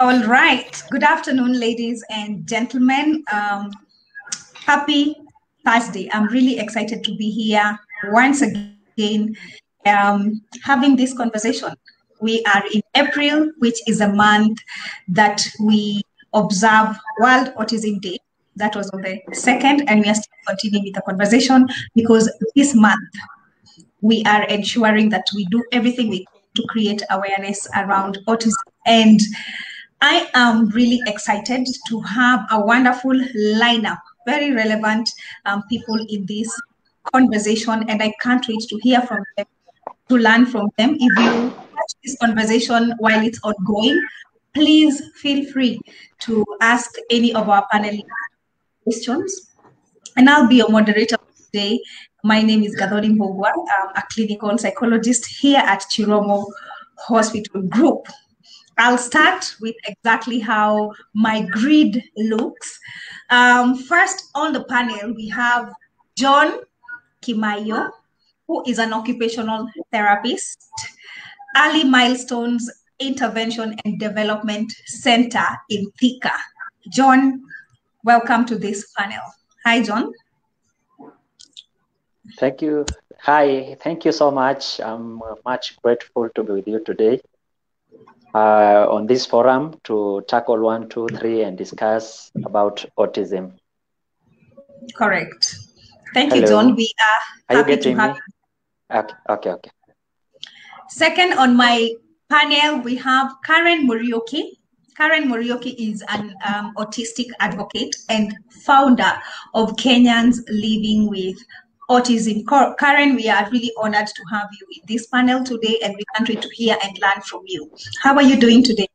All right. Good afternoon, ladies and gentlemen. Um, happy Thursday. I'm really excited to be here once again um, having this conversation. We are in April, which is a month that we observe World Autism Day. That was on the second, and we are still continuing with the conversation because this month we are ensuring that we do everything we can to create awareness around autism. And I am really excited to have a wonderful lineup, very relevant um, people in this conversation, and I can't wait to hear from them, to learn from them. If you watch this conversation while it's ongoing, please feel free to ask any of our panelists questions. And I'll be your moderator today. My name is Gathoni Mbogwa. I'm a clinical psychologist here at Chiromo Hospital Group. I'll start with exactly how my grid looks. Um, first on the panel, we have John Kimayo, who is an occupational therapist, Early Milestones Intervention and Development Center in Thika. John, welcome to this panel. Hi, John. Thank you. Hi, thank you so much. I'm much grateful to be with you today uh, on this forum to tackle one, two, three, and discuss about autism. Correct. Thank Hello. you, John. We are, are happy to have me? you. Okay, okay, okay. Second on my panel, we have Karen Muriuki. Karen Muriuki is an um, autistic advocate and founder of Kenyans Living with Autism. Karen, we are really honored to have you in this panel today and we can't wait to hear and learn from you. How are you doing today?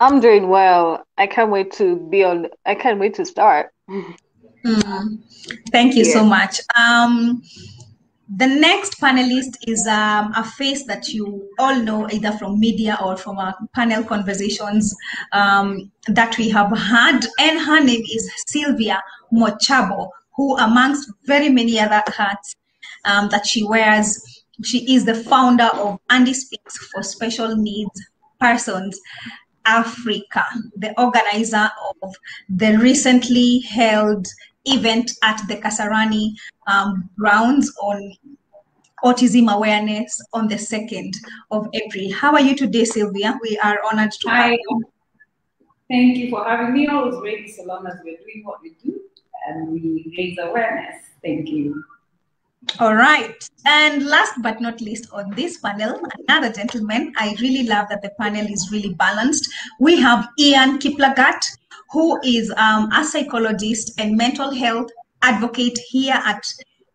I'm doing well. I can't wait to be on, I can't wait to start. Mm. Thank you yeah. so much. Um, the next panelist is um, a face that you all know either from media or from our panel conversations um, that we have had, and her name is Sylvia Mochabo, who, amongst very many other hats um, that she wears, she is the founder of Andy Speaks for Special Needs Persons Africa, the organizer of the recently held event at the Kasarani um, grounds on autism awareness on the 2nd of April. How are you today, Sylvia? We are honored to Hi. have you. Thank you for having me. Always ready so long as we're doing what we do and we raise awareness. Thank you. All right. And last but not least on this panel, another gentleman. I really love that the panel is really balanced. We have Ian Kiplagat, who is um, a psychologist and mental health advocate here at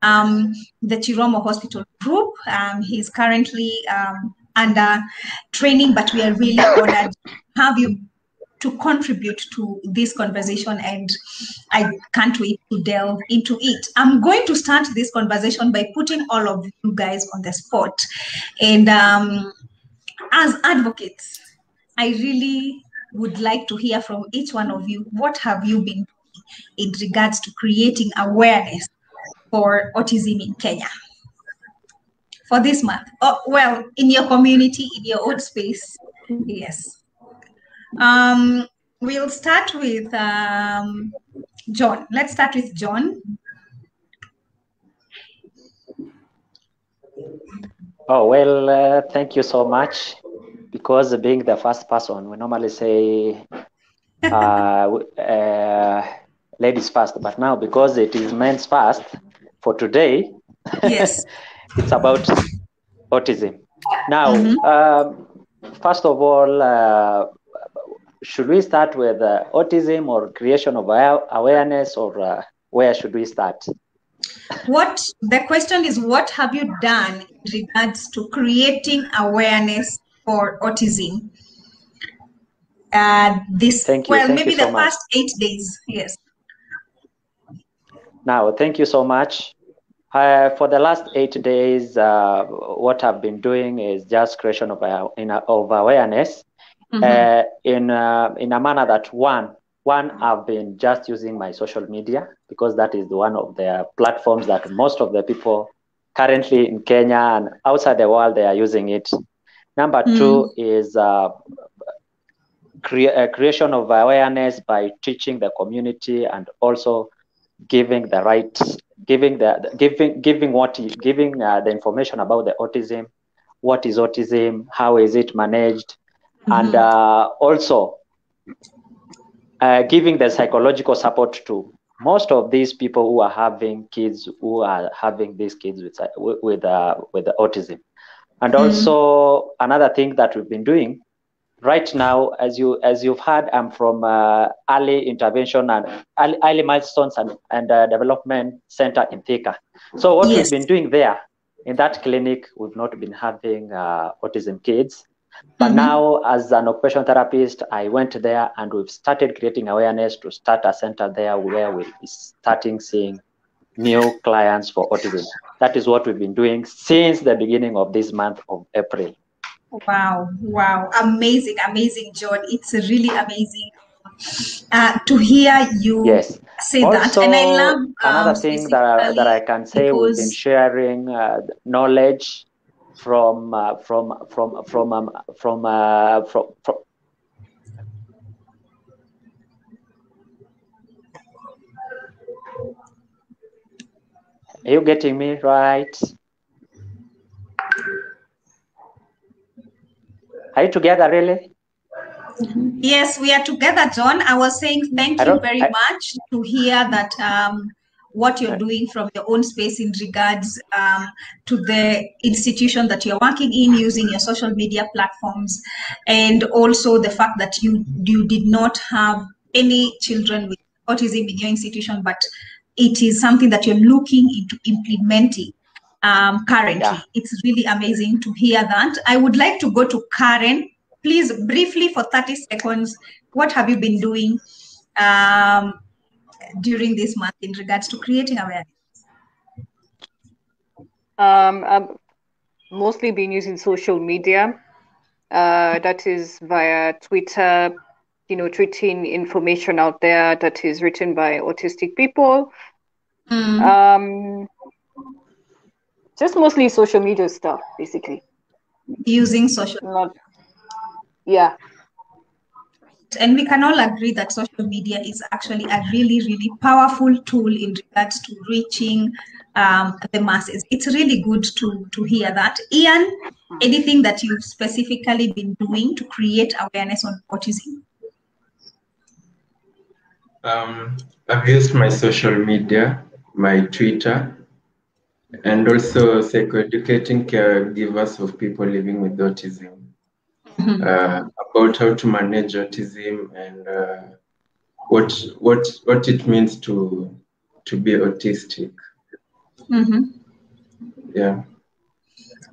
um, the Chiromo Hospital Group. Um, he's currently um, under training, but we are really honored to have you to contribute to this conversation and I can't wait to delve into it. I'm going to start this conversation by putting all of you guys on the spot. And um, as advocates, I really would like to hear from each one of you. What have you been doing in regards to creating awareness for autism in Kenya? For this month, oh, well, in your community, in your own space, yes. Um, we'll start with um, John. Let's start with John. Oh, well, uh, thank you so much because being the first person, we normally say uh, uh, ladies first, but now because it is men's first for today, yes, it's about autism. Now, mm-hmm. um, first of all, uh, should we start with uh, autism or creation of awareness, or uh, where should we start? What the question is, what have you done in regards to creating awareness for autism. Uh, this thank you. well, thank maybe you the so past much. eight days. Yes. Now, thank you so much. Uh, for the last eight days, uh, what I've been doing is just creation of, uh, in, of awareness mm-hmm. Uh, in uh, in a manner that one one I've been just using my social media because that is one of the platforms that most of the people currently in Kenya and outside the world they are using it Number mm. two is uh, cre- uh, creation of awareness by teaching the community and also giving the right, giving the giving giving what giving uh, the information about the autism, what is autism, how is it managed, mm-hmm. and uh, also uh, giving the psychological support to most of these people who are having kids who are having these kids with with uh, with autism and mm-hmm. also another thing that we've been doing right now as you as you've heard i'm from uh, early intervention and early, early milestones and, and uh, development center in thika so what yes. we've been doing there in that clinic we've not been having uh, autism kids but mm-hmm. now, as an occupational therapist, I went there and we've started creating awareness to start a center there where we're starting seeing new clients for autism. That is what we've been doing since the beginning of this month of April. Wow, wow, amazing, amazing, John. It's really amazing uh, to hear you yes. say also, that. And I love um, another thing that, that I can say we've been sharing uh, knowledge from uh, from from from um, from, uh, from from Are you getting me right? Are you together really? Yes, we are together, John. I was saying thank you very I, much to hear that um, what you're doing from your own space in regards um, to the institution that you're working in using your social media platforms and also the fact that you you did not have any children with autism in your institution but it is something that you're looking into implementing um, currently. Yeah. it's really amazing to hear that. I would like to go to karen. Please briefly for 30 seconds what have you been doing um, during this month in regards to creating awareness? Um, I've mostly been using social media. Uh, that is via Twitter, you know, tweeting information out there that is written by autistic people. Mm. Um, just mostly social media stuff, basically. Using social. Not, yeah and we can all agree that social media is actually a really really powerful tool in regards to reaching um, the masses. It's really good to to hear that. Ian anything that you've specifically been doing to create awareness on autism um, i've used my social media my twitter and also psychoeducating caregivers of people living with autism mm-hmm. uh, about how to manage autism and uh, what what what it means to to be autistic. Mm-hmm. Yeah.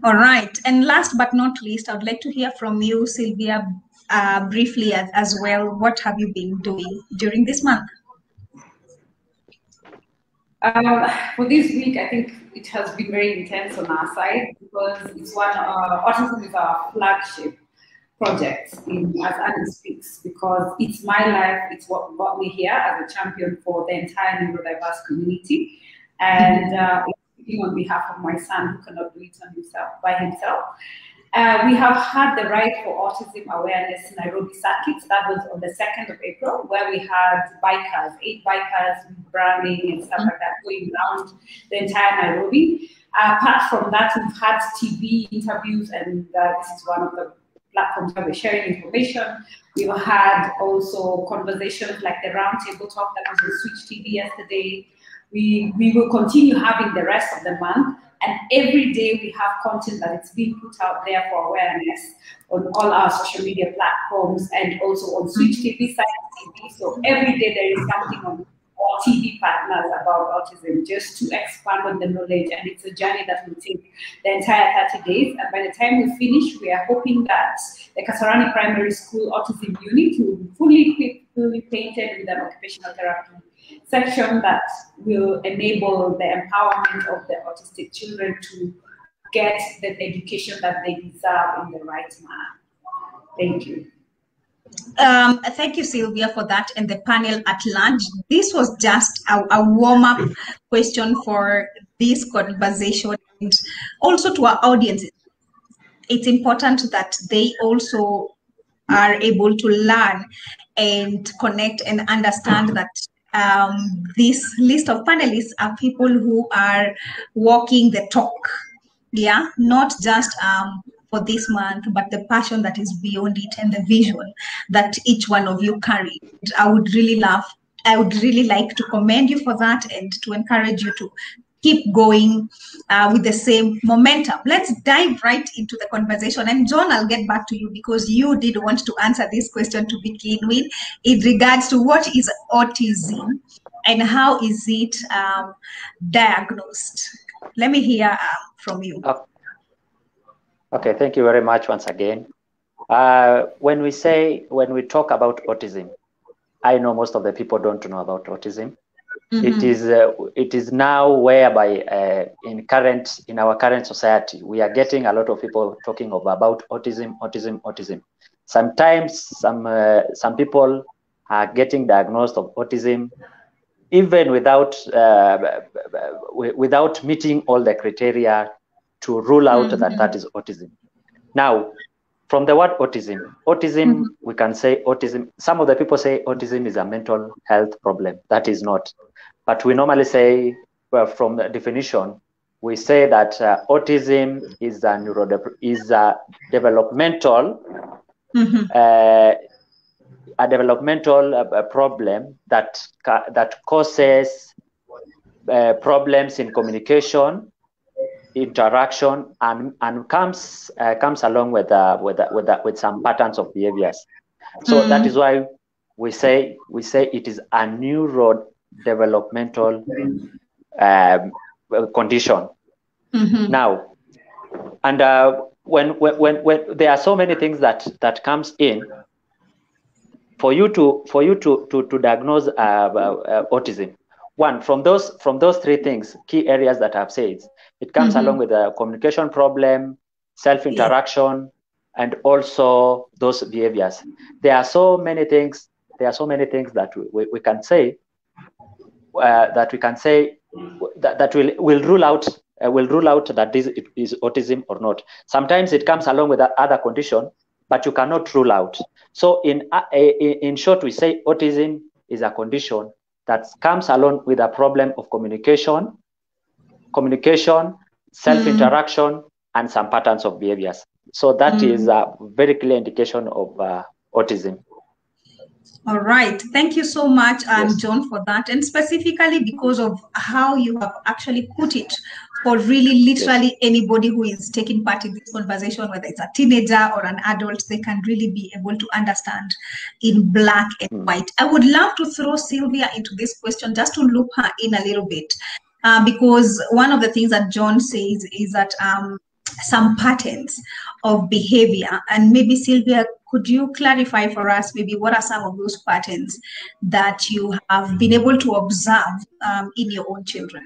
All right. And last but not least, I'd like to hear from you, Sylvia, uh, briefly as, as well. What have you been doing during this month? Um, for this week, I think it has been very intense on our side because it's one uh, autism is our flagship project in, as Andy Speaks because it's my life, it's what brought me here as a champion for the entire neurodiverse community. And uh, on behalf of my son who cannot do it on himself by himself. Uh, we have had the Ride for Autism Awareness Nairobi Circuit. That was on the 2nd of April, where we had bikers, eight bikers branding and stuff like that going around the entire Nairobi. Uh, apart from that, we've had TV interviews, and uh, this is one of the platforms where we're sharing information. We've had also conversations like the roundtable talk that was on Switch TV yesterday. We, we will continue having the rest of the month. And every day we have content that is being put out there for awareness on all our social media platforms and also on Switch TV, Science TV. So every day there is something on or TV partners about autism just to expand on the knowledge. And it's a journey that will take the entire 30 days. And by the time we finish, we are hoping that the Kasarani Primary School Autism Unit will be fully equipped, fully painted with an occupational therapy section that will enable the empowerment of the autistic children to get the education that they deserve in the right manner. Thank you. Um, thank you, Sylvia, for that and the panel at large. This was just a, a warm up question for this conversation and also to our audiences. It's important that they also are able to learn and connect and understand that um, this list of panelists are people who are walking the talk. Yeah, not just um, for this month, but the passion that is beyond it and the vision that each one of you carry. I would really love, I would really like to commend you for that and to encourage you to keep going uh, with the same momentum. Let's dive right into the conversation. And John, I'll get back to you because you did want to answer this question to begin with in regards to what is autism and how is it um, diagnosed. Let me hear uh, from you. Okay, thank you very much once again. Uh, when we say, when we talk about autism, I know most of the people don't know about autism. Mm-hmm. It is uh, it is now whereby uh, in current in our current society we are getting a lot of people talking of, about autism, autism, autism. Sometimes some uh, some people are getting diagnosed of autism even without uh, without meeting all the criteria to rule out mm-hmm. that that is autism. Now, from the word autism, autism, mm-hmm. we can say autism. Some of the people say autism is a mental health problem. That is not. But we normally say, well, from the definition, we say that uh, autism is a neuro is a developmental mm-hmm. uh, a developmental uh, problem that that causes uh, problems in communication interaction and and comes uh, comes along with uh, with uh, with, uh, with some patterns of behaviors. So mm. that is why we say we say it is a neurodevelopmental um, condition. Mm-hmm. Now, and uh, when, when when there are so many things that that comes in for you to for you to to, to diagnose uh, autism one from those from those three things key areas that i've said it comes mm-hmm. along with a communication problem, self interaction, yeah. and also those behaviors. There are so many things. There are so many things that we, we, we can say uh, that we can say that, that will will rule out uh, will rule out that this is autism or not. Sometimes it comes along with other condition, but you cannot rule out. So in uh, in short, we say autism is a condition that comes along with a problem of communication, communication, self interaction, mm. and some patterns of behaviors. So that mm. is a very clear indication of uh, autism. All right. Thank you so much, um, yes. John, for that. And specifically because of how you have actually put it for really literally yes. anybody who is taking part in this conversation, whether it's a teenager or an adult, they can really be able to understand in black and mm. white. I would love to throw Sylvia into this question just to loop her in a little bit. Uh, because one of the things that John says is that um, some patterns of behavior, and maybe Sylvia, could you clarify for us maybe what are some of those patterns that you have been able to observe um, in your own children?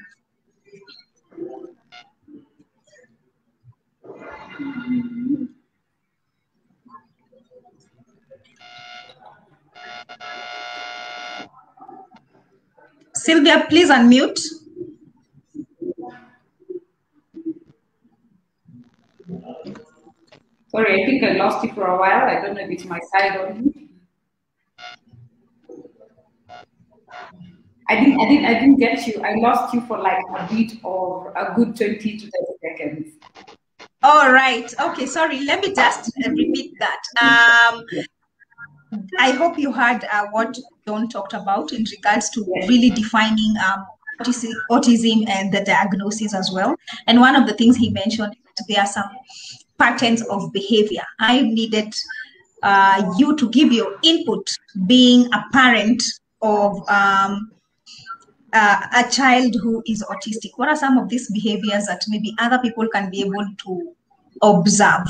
Sylvia, please unmute. Sorry, I think I lost you for a while. I don't know if it's my side or you. I didn't, I didn't, I didn't get you. I lost you for like a bit of a good 20 to 30 seconds. All right. Okay. Sorry. Let me just repeat that. Um, I hope you heard uh, what John talked about in regards to really defining um, autism and the diagnosis as well. And one of the things he mentioned, there are some patterns of behavior. I needed uh, you to give your input, being a parent of um, uh, a child who is autistic. What are some of these behaviors that maybe other people can be able to observe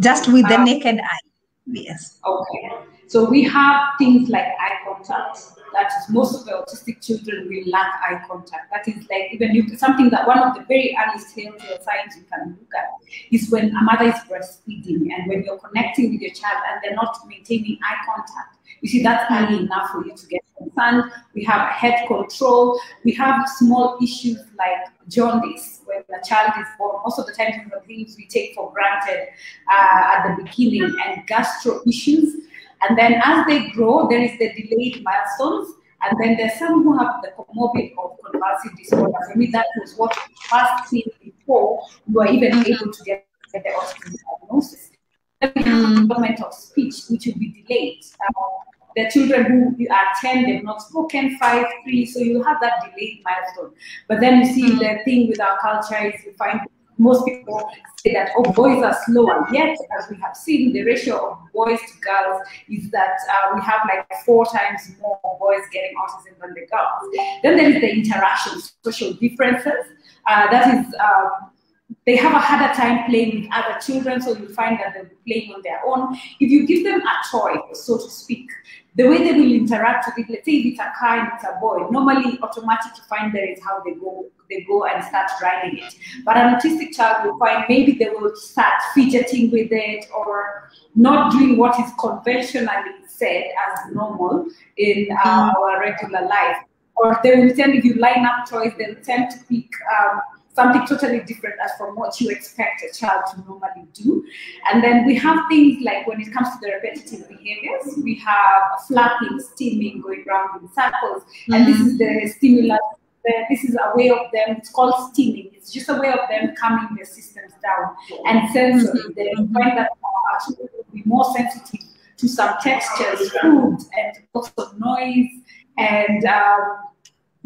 just with the um, naked eye? Yes. Okay. So we have things like eye contact that is most of the autistic children will lack eye contact. That is like even you, something that one of the very earliest telltale signs you can look at is when a mother is breastfeeding and when you're connecting with your child and they're not maintaining eye contact. You see, that's early enough for you to get concerned. We have head control. We have small issues like jaundice when the child is born. Most of the times, the things we take for granted uh, at the beginning, and gastro issues. And then as they grow, there is the delayed milestones. And then there's some who have the comorbid or convulsive disorder. For me, that was what we first seen before you are even mm-hmm. able to get, the autism diagnosis. Then we have development of speech, which will be delayed. Uh, the children who are 10, they've not spoken, 5, 3, so you have that delayed milestone. But then you see mm. the thing with our culture is you find most people say that oh boys are slower. Yet as we have seen the ratio of boys to girls is that uh, we have like four times more boys getting autism than the girls. Then there is the interaction social differences. Uh, that is um, they have a harder time playing with other children, so you find that they'll be playing on their own. If you give them a toy, so to speak, the way they will interact with it, let's say if it's a car and it's a boy, normally automatic to find there is how they go, they go and start riding it. But an autistic child will find maybe they will start fidgeting with it or not doing what is conventionally said as normal in uh, our regular life. Or they will tend, if you line up toys, they'll tend to pick um, something totally different as from what you expect a child to normally do. And then we have things like when it comes to the repetitive behaviors, we have flapping, stimming, going around in circles. Mm-hmm. And this is the stimulus. This is a way of them, it's called stimming. It's just a way of them calming their systems down. And sensory, mm-hmm. they find that actually will be more sensitive to some textures, food, and also noise and um,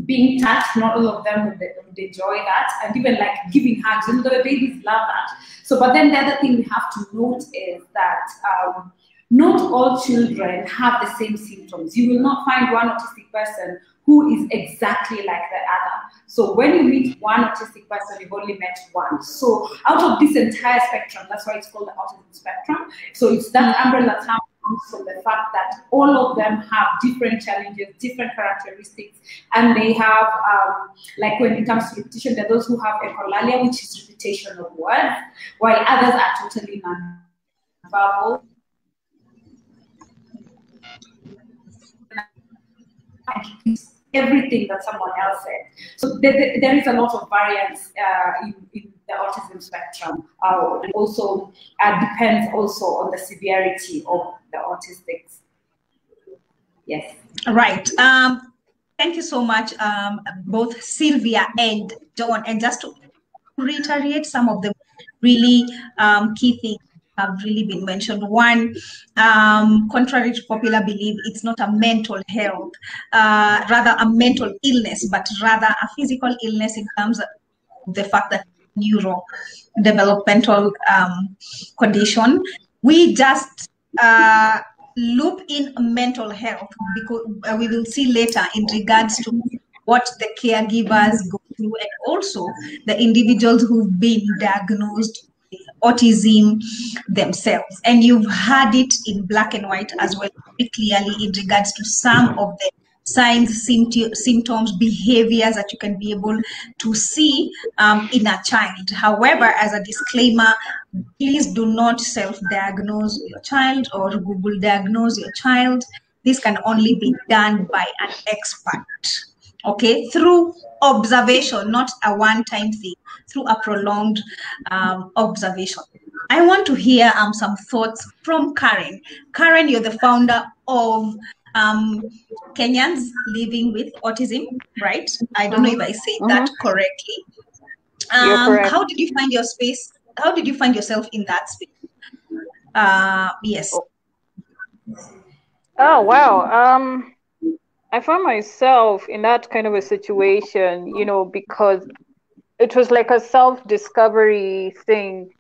being touched, not all of them would, would enjoy that, and even like giving hugs. you know, the babies love that. So, but then the other thing we have to note is that um, not all children have the same symptoms. You will not find one autistic person who is exactly like the other. So when you meet one autistic person, you've only met one. So out of this entire spectrum, that's why it's called the autism spectrum. So it's that umbrella term comes from the fact that all of them have different challenges, different characteristics, and they have, um, like when it comes to repetition, there are those who have echolalia, which is repetition of words, while others are totally non-verbal. Everything that someone else said. So there, there is a lot of variance uh, in, in the autism spectrum. Uh, also uh, depends also on the severity of the autistics. Yes. Right. Um, thank you so much, um, both Sylvia and John. And just to reiterate some of the really um, key things have really been mentioned. One, um, contrary to popular belief, it's not a mental health, uh, rather a mental illness, but rather a physical illness in terms of the fact that neuro developmental um, condition. We just uh, loop in mental health because uh, we will see later in regards to what the caregivers go through and also the individuals who've been diagnosed autism themselves. And you've had it in black and white as well, clearly in regards to some of the signs, symptoms, behaviors that you can be able to see um, in a child. However, as a disclaimer, please do not self-diagnose your child or Google diagnose your child. This can only be done by an expert, okay, through observation, not a one-time thing, through a prolonged um, observation. I want to hear um, some thoughts from Karen. Karen, you're the founder of um, Kenyans living with autism, right? I don't know if I said that mm-hmm. correctly. Um, how did you find your space? How did you find yourself in that space? Uh, yes. Oh wow. Um, I found myself in that kind of a situation, you know, because it was like a self-discovery thing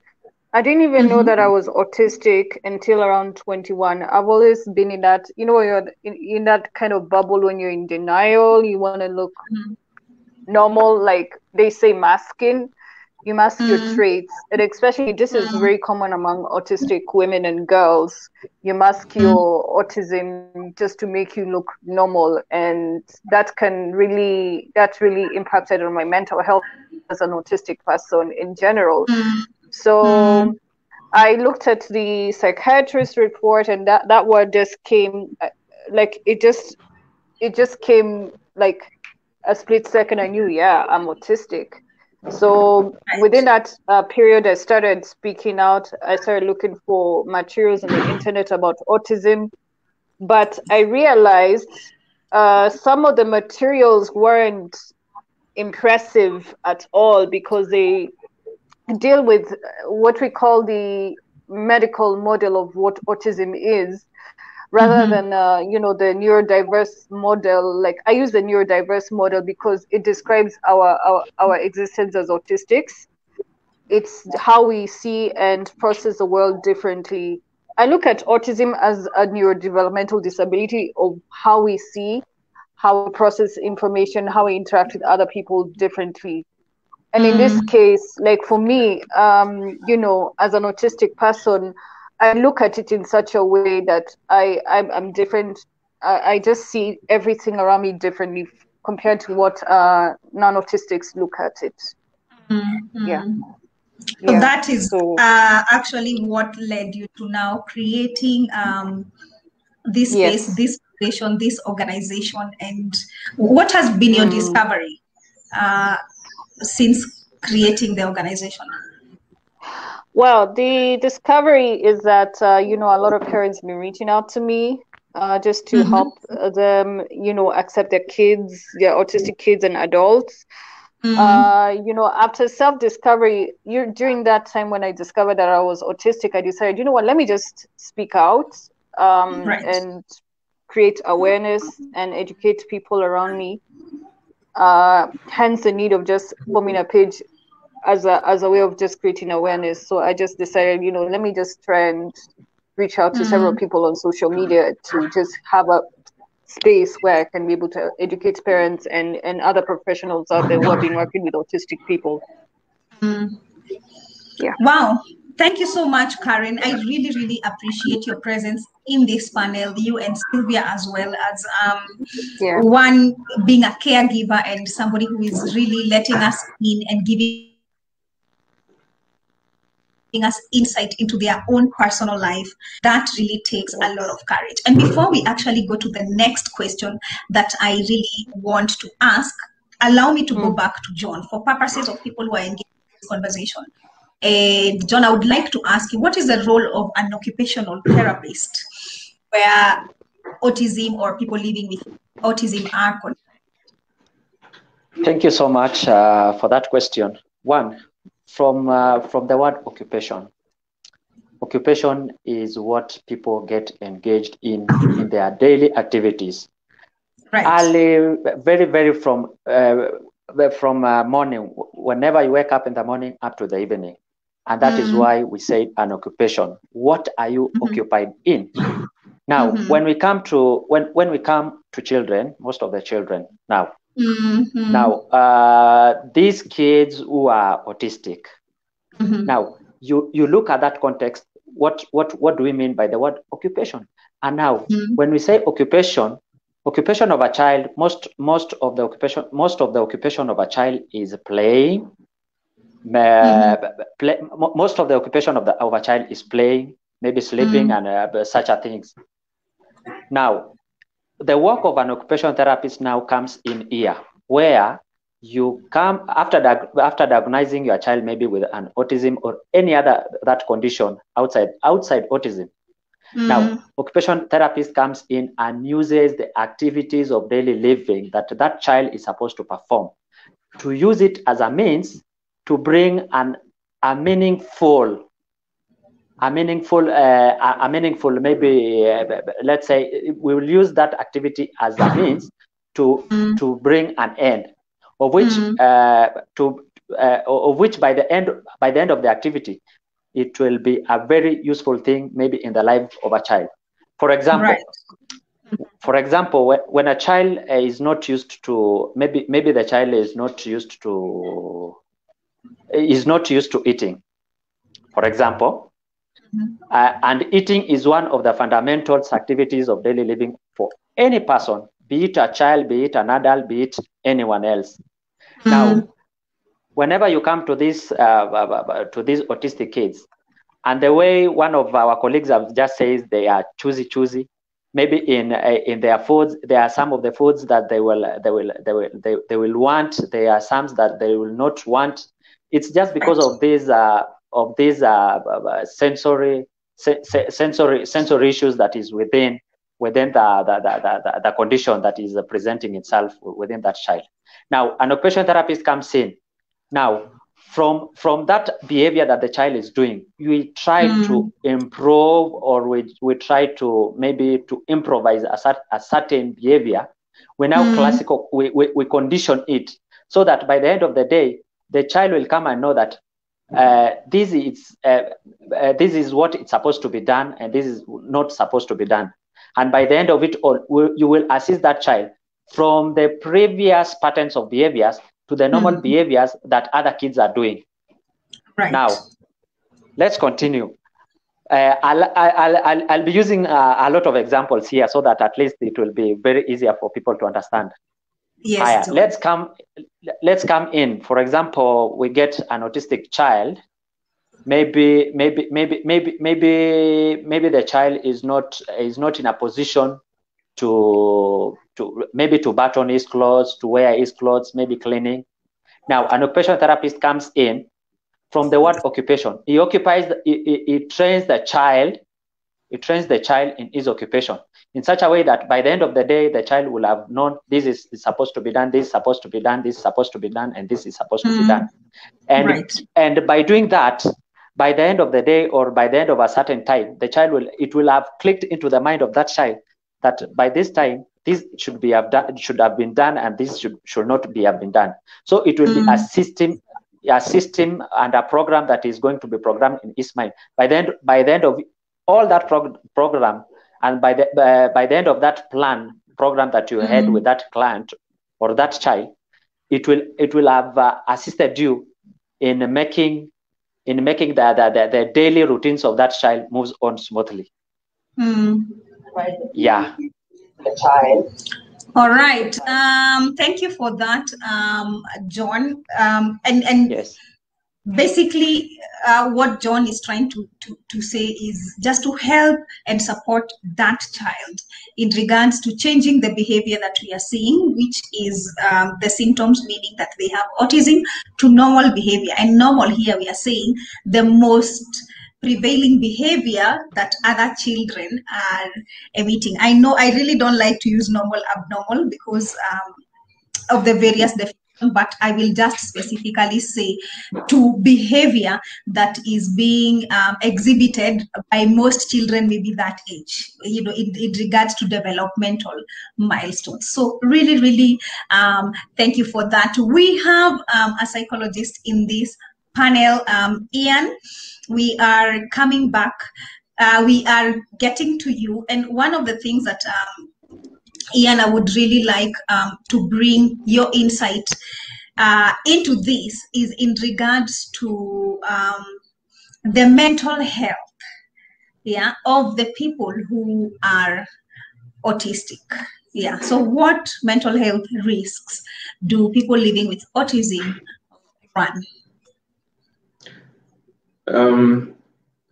I didn't even mm-hmm. know that I mm-hmm. was autistic until around 21. I've always been in that, you know, you're in, in that kind of bubble when you're in denial, you want to look mm-hmm. normal, like they say masking. You mask mm-hmm. your traits. And especially, this is mm-hmm. very common among autistic women and girls. You mask mm-hmm. your autism just to make you look normal. And that can really, that really impacted on my mental health as an autistic person in general. So mm. I looked at the psychiatrist report, and that, that word just came uh, like it just it just came like a split second. I knew, yeah, I'm autistic. So within that uh, period, I started speaking out. I started looking for materials on the internet about autism, but I realized uh, some of the materials weren't impressive at all because they deal with what we call the medical model of what autism is rather mm-hmm. than uh, you know the neurodiverse model. Like i use the neurodiverse model because it describes our, our our existence as autistics. It's how we see and process the world differently. I look at autism as a neurodevelopmental disability of how we see how we process information how we interact with other people differently and in this mm. case like for me um, you know as an autistic person i look at it in such a way that i i'm, I'm different I, I, just see everything around me differently compared to what uh, non-autistics look at it mm-hmm. yeah so yeah. that is so, uh, actually what led you to now creating um, this space this foundation this organization and what has been your mm. discovery uh, since creating the organization? Well, the discovery is that uh, you know a lot of parents have been reaching out to me uh, just to mm-hmm. help them, you know, accept their kids, their autistic kids and adults. Mm-hmm. Uh, you know, after self discovery, you during that time when I discovered that I was autistic, I decided, you know what, let me just speak out um, right. and create awareness and educate people around me uh, hence the need of just forming a page as a as a way of just creating awareness. So I just decided, you know, let me just try and reach out to mm-hmm. several people on social media to just have a space where I can be able to educate parents and and other professionals out there who have been working with autistic people. Mm. Yeah. Wow. Thank you so much, Karen. I really, really appreciate your presence in this panel, you and Sylvia as well as um, yeah. one being a caregiver and somebody who is really letting us in and giving us insight into their own personal life that really takes a lot of courage and before we actually go to the next question that i really want to ask allow me to mm. go back to john for purposes of people who are engaged in this conversation and John, I would like to ask you, what is the role of an occupational therapist where autism or people living with autism are concerned? Thank you so much uh, for that question. One, from uh, from the word occupation. Occupation is what people get engaged in in their daily activities. Right. Early, very, very from uh, from uh, morning, whenever you wake up in the morning up to the evening. And that mm. is why we say an occupation. What are you mm-hmm. occupied in? Now, mm-hmm. when we come to when when we come to children, most of the children now, mm-hmm. now uh, these kids who are autistic. Mm-hmm. Now, you you look at that context. What what what do we mean by the word occupation? And now, mm-hmm. when we say occupation, occupation of a child, most most of the occupation most of the occupation of a child is playing, Mm-hmm. play, most of the occupation of, the, of a child is playing, maybe sleeping, mm-hmm. and uh, such a things. Now, the work of an occupational therapist now comes in here, where you come after after diagnosing your child maybe with an autism or any other that condition outside outside autism. Mm-hmm. Now, occupational therapist comes in and uses the activities of daily living that that child is supposed to perform to use it as a means to bring an a meaningful a meaningful uh, a meaningful maybe uh, let's say we will use that activity as a means to mm. to bring an end of which mm. uh, to uh, of which by the end by the end of the activity it will be a very useful thing maybe in the life of a child for example right. for example when, when a child is not used to maybe maybe the child is not used to is not used to eating. For example, mm-hmm. uh, and eating is one of the fundamental activities of daily living for any person, be it a child, be it an adult, be it anyone else. Mm-hmm. Now, whenever you come to this uh, uh, uh, to these autistic kids, and the way one of our colleagues have just says they are choosy choosy, maybe in uh, in their foods there are some of the foods that they will they will they will they, they will want there are some that they will not want it's just because of these uh, of these uh, uh sensory se- sensory sensory issues that is within within the the, the, the, the condition that is presenting itself within that child now an occupational therapist comes in now from from that behavior that the child is doing we try mm. to improve or we, we try to maybe to improvise a, a certain behavior we now mm. classical we, we, we condition it so that by the end of the day the child will come and know that uh, this is uh, uh, this is what it's supposed to be done and this is not supposed to be done and by the end of it all you will assist that child from the previous patterns of behaviors to the normal mm-hmm. behaviors that other kids are doing. Right. Now, let's continue. Uh, I'll, I'll, I'll, I'll, be using uh, a lot of examples here so that at least it will be very easier for people to understand. Yes. let's come. Let's come in. For example, we get an autistic child. Maybe, maybe, maybe, maybe, maybe, maybe the child is not is not in a position to to maybe to button his clothes, to wear his clothes, maybe cleaning. Now, an occupational therapist comes in from the word occupation. He occupies, the, he, he, he trains the child, he trains the child in his occupation in such a way that by the end of the day, the child will have known this is, is supposed to be done, this is supposed to be done, this is supposed to be done, and this is supposed mm. to be mm-hmm. done. And, right. and by doing that, by the end of the day or by the end of a certain time, the child will, it will have clicked into the mind of that child that by this time this should be have done should have been done and this should should not be have been done so it will mm. be a mm. system a system and a program that is going to be programmed in his mind by the end by the end of all that prog- program and by the uh, by the end of that plan program that you mm. had with that client or that child it will it will have uh, assisted you in making in making the, the, the, the daily routines of that child moves on smoothly. Mm yeah. The child. All right. Um thank you for that um john. Um and and yes basically uh, what john is trying to, to to say is just to help and support that child in regards to changing the behavior that we are seeing which is um, the symptoms meaning that they have autism to normal behavior and normal here we are saying the most prevailing behavior that other children are emitting. I know I really don't like to use normal abnormal because um, of the various definitions, but I will just specifically say to behavior that is being um, exhibited by most children maybe that age, you know, in, in regards to developmental milestones. So really, really um, thank you for that. We have um, a psychologist in this panel, um, Ian we are coming back. Uh, we are getting to you. And one of the things that um, Ian, I would really like um, to bring your insight uh, into this is in regards to um, the mental health yeah, of the people who are autistic. Yeah. So, what mental health risks do people living with autism run? Um,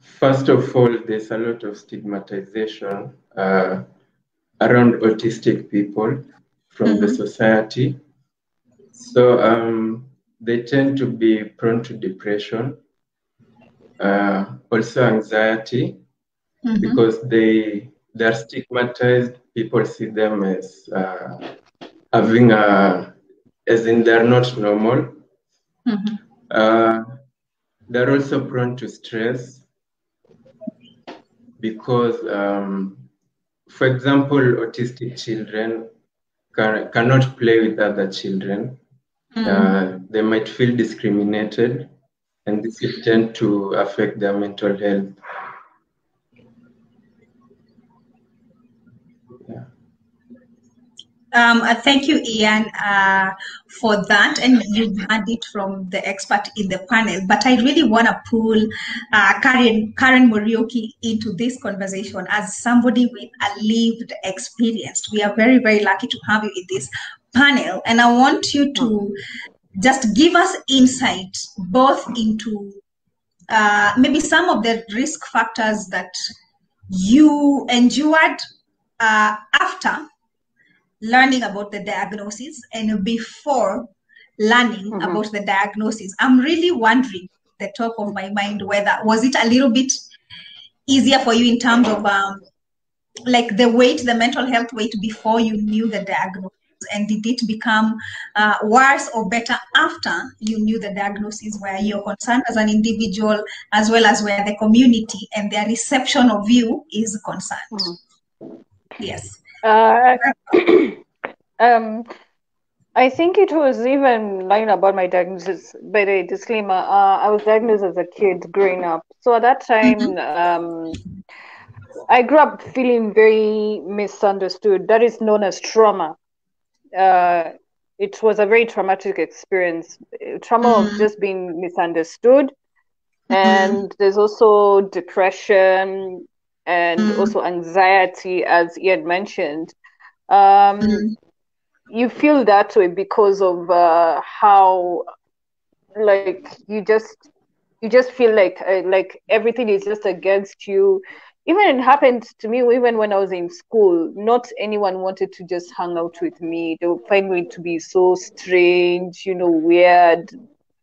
first of all, there's a lot of stigmatization uh, around autistic people from mm-hmm. the society. So um, they tend to be prone to depression, uh, also anxiety, mm-hmm. because they they're stigmatized. People see them as uh, having a, as in they're not normal. Mm-hmm. Uh, they're also prone to stress because, um, for example, autistic children can, cannot play with other children. Mm. Uh, they might feel discriminated, and this will tend to affect their mental health. Um, uh, thank you, Ian, uh, for that. And you had it from the expert in the panel. But I really want to pull uh, Karen, Karen Muriuki into this conversation as somebody with a lived experience. We are very, very lucky to have you in this panel. And I want you to just give us insight both into uh, maybe some of the risk factors that you endured uh, after learning about the diagnosis and before learning mm-hmm. about the diagnosis, I'm really wondering the top of my mind whether was it a little bit easier for you in terms of um, like the weight, the mental health weight before you knew the diagnosis? And did it become uh, worse or better after you knew the diagnosis where you're concerned as an individual, as well as where the community and their reception of you is concerned? Mm-hmm. Yes. Uh, um, I think it was even lying about my diagnosis. By the disclaimer, uh, I was diagnosed as a kid growing up. So at that time, mm-hmm. um, I grew up feeling very misunderstood. That is known as trauma. Uh, it was a very traumatic experience. Trauma mm-hmm. of just being misunderstood. Mm-hmm. And there's also depression and mm-hmm. also anxiety, as Ian mentioned. Um, mm-hmm. you feel that way because of uh, how, like, you just you just feel like uh, like everything is just against you even it happened to me even when I was in school. Not anyone wanted to just hang out with me. They would find me to be so strange, you know, weird,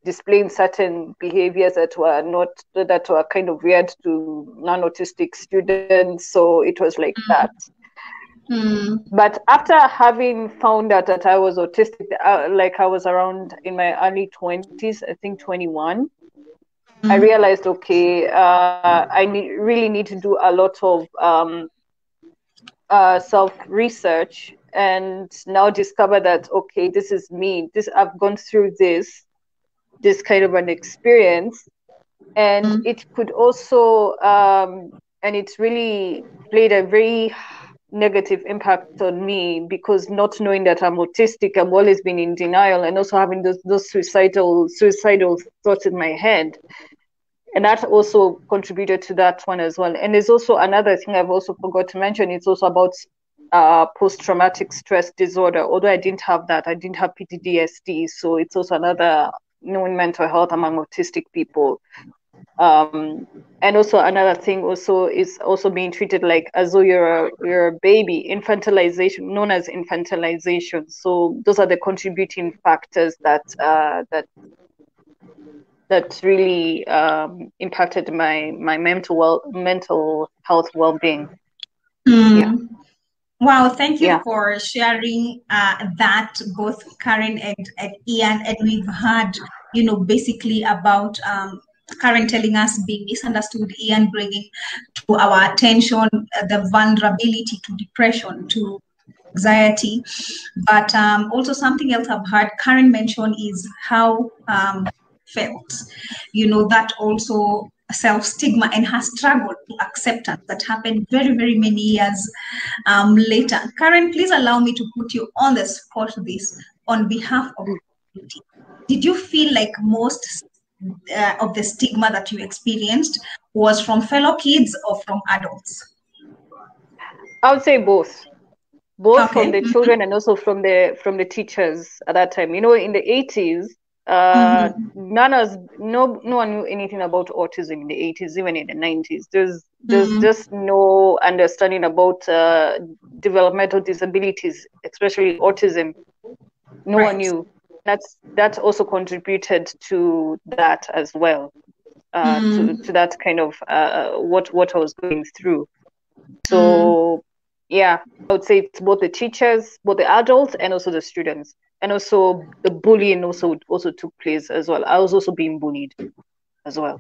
displaying certain behaviors that were not that were kind of weird to non-autistic students. So it was like mm. that. Mm. But after having found out that I was autistic, uh, like I was around in my early 20s, I think 21, mm-hmm. I realized, okay, uh, I need, really need to do a lot of um, uh, self research and now discover that, okay, this is me. This I've gone through this, this kind of an experience. And mm-hmm. it could also, um, and it's really played a very negative impact on me because not knowing that I'm autistic, I've always been in denial and also having those, those suicidal suicidal thoughts in my head and that also contributed to that one as well. And there's also another thing I've also forgot to mention. It's also about uh, post-traumatic stress disorder. Although I didn't have that, I didn't have PTSD. So it's also another known mental health among autistic people. Um, and also another thing also is also being treated like as though you're a, you're a baby, infantilization, known as infantilization. So those are the contributing factors that uh, that that really um, impacted my my mental well mental health well being. Mm. Yeah. Wow, thank you yeah. for sharing uh, that, both Karen and, and, Ian. And we've heard, you know, basically about um, Karen telling us being misunderstood, Ian bringing to our attention uh, the vulnerability to depression, to anxiety. But um, also something else I've heard Karen mention is how um, felt. You know, that also self stigma and her struggle to acceptance that happened very, very many years um, later. Karen, please allow me to put you on the spot this on behalf of community. Did you feel like most uh, of the stigma that you experienced was from fellow kids or from adults? I would say both both okay. from the children and also from the from the teachers at that time you know in the 80s uh, mm-hmm. none of no no one knew anything about autism in the 80s even in the 90s there's there's mm-hmm. just no understanding about uh, developmental disabilities especially autism no right. one knew that's that also contributed to that as well uh, mm-hmm. to, to that kind of uh, what what i was going through so mm-hmm. yeah i would say it's both the teachers both the adults and also the students and also the bullying also also took place as well. I was also being bullied as well.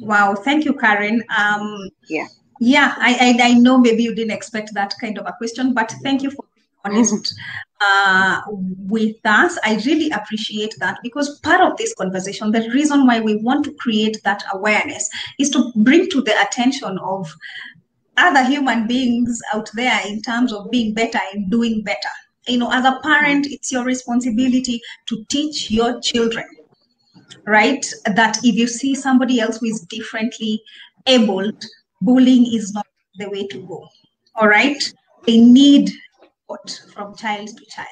Wow, thank you, Karen. Um, yeah, yeah, I, I, I know maybe you didn't expect that kind of a question, but thank you for being honest uh, with us. I really appreciate that because part of this conversation, the reason why we want to create that awareness is to bring to the attention of other human beings out there in terms of being better and doing better you know as a parent it's your responsibility to teach your children right that if you see somebody else who is differently abled bullying is not the way to go all right they need support from child to child.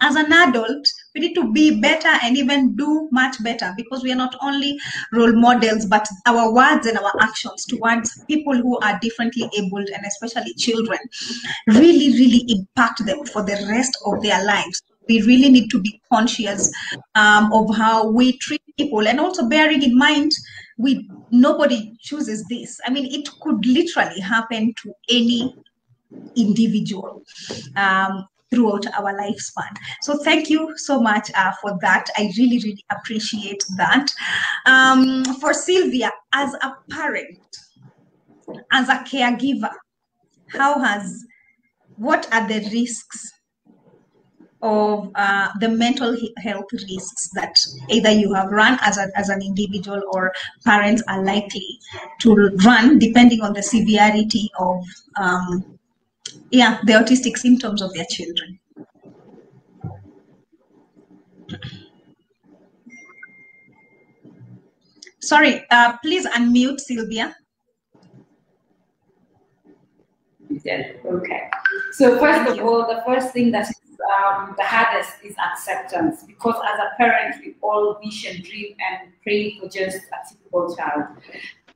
As an adult, we need to be better and even do much better because we are not only role models, but our words and our actions towards people who are differently abled and especially children really, really impact them for the rest of their lives. We really need to be conscious um, of how we treat people and also bearing in mind we nobody chooses this. I mean, it could literally happen to any individual um, throughout our lifespan. So thank you so much uh, for that. I really, really appreciate that. Um, for Sylvia, as a parent, as a caregiver, how has, what are the risks of uh, the mental health risks that either you have run as, a, as an individual or parents are likely to run depending on the severity of um, yeah, the autistic symptoms of their children. Sorry, uh, please unmute Sylvia. Okay. So first of all, the first thing that is um, the hardest is acceptance because as a parent, we all wish and dream and pray for just a typical child.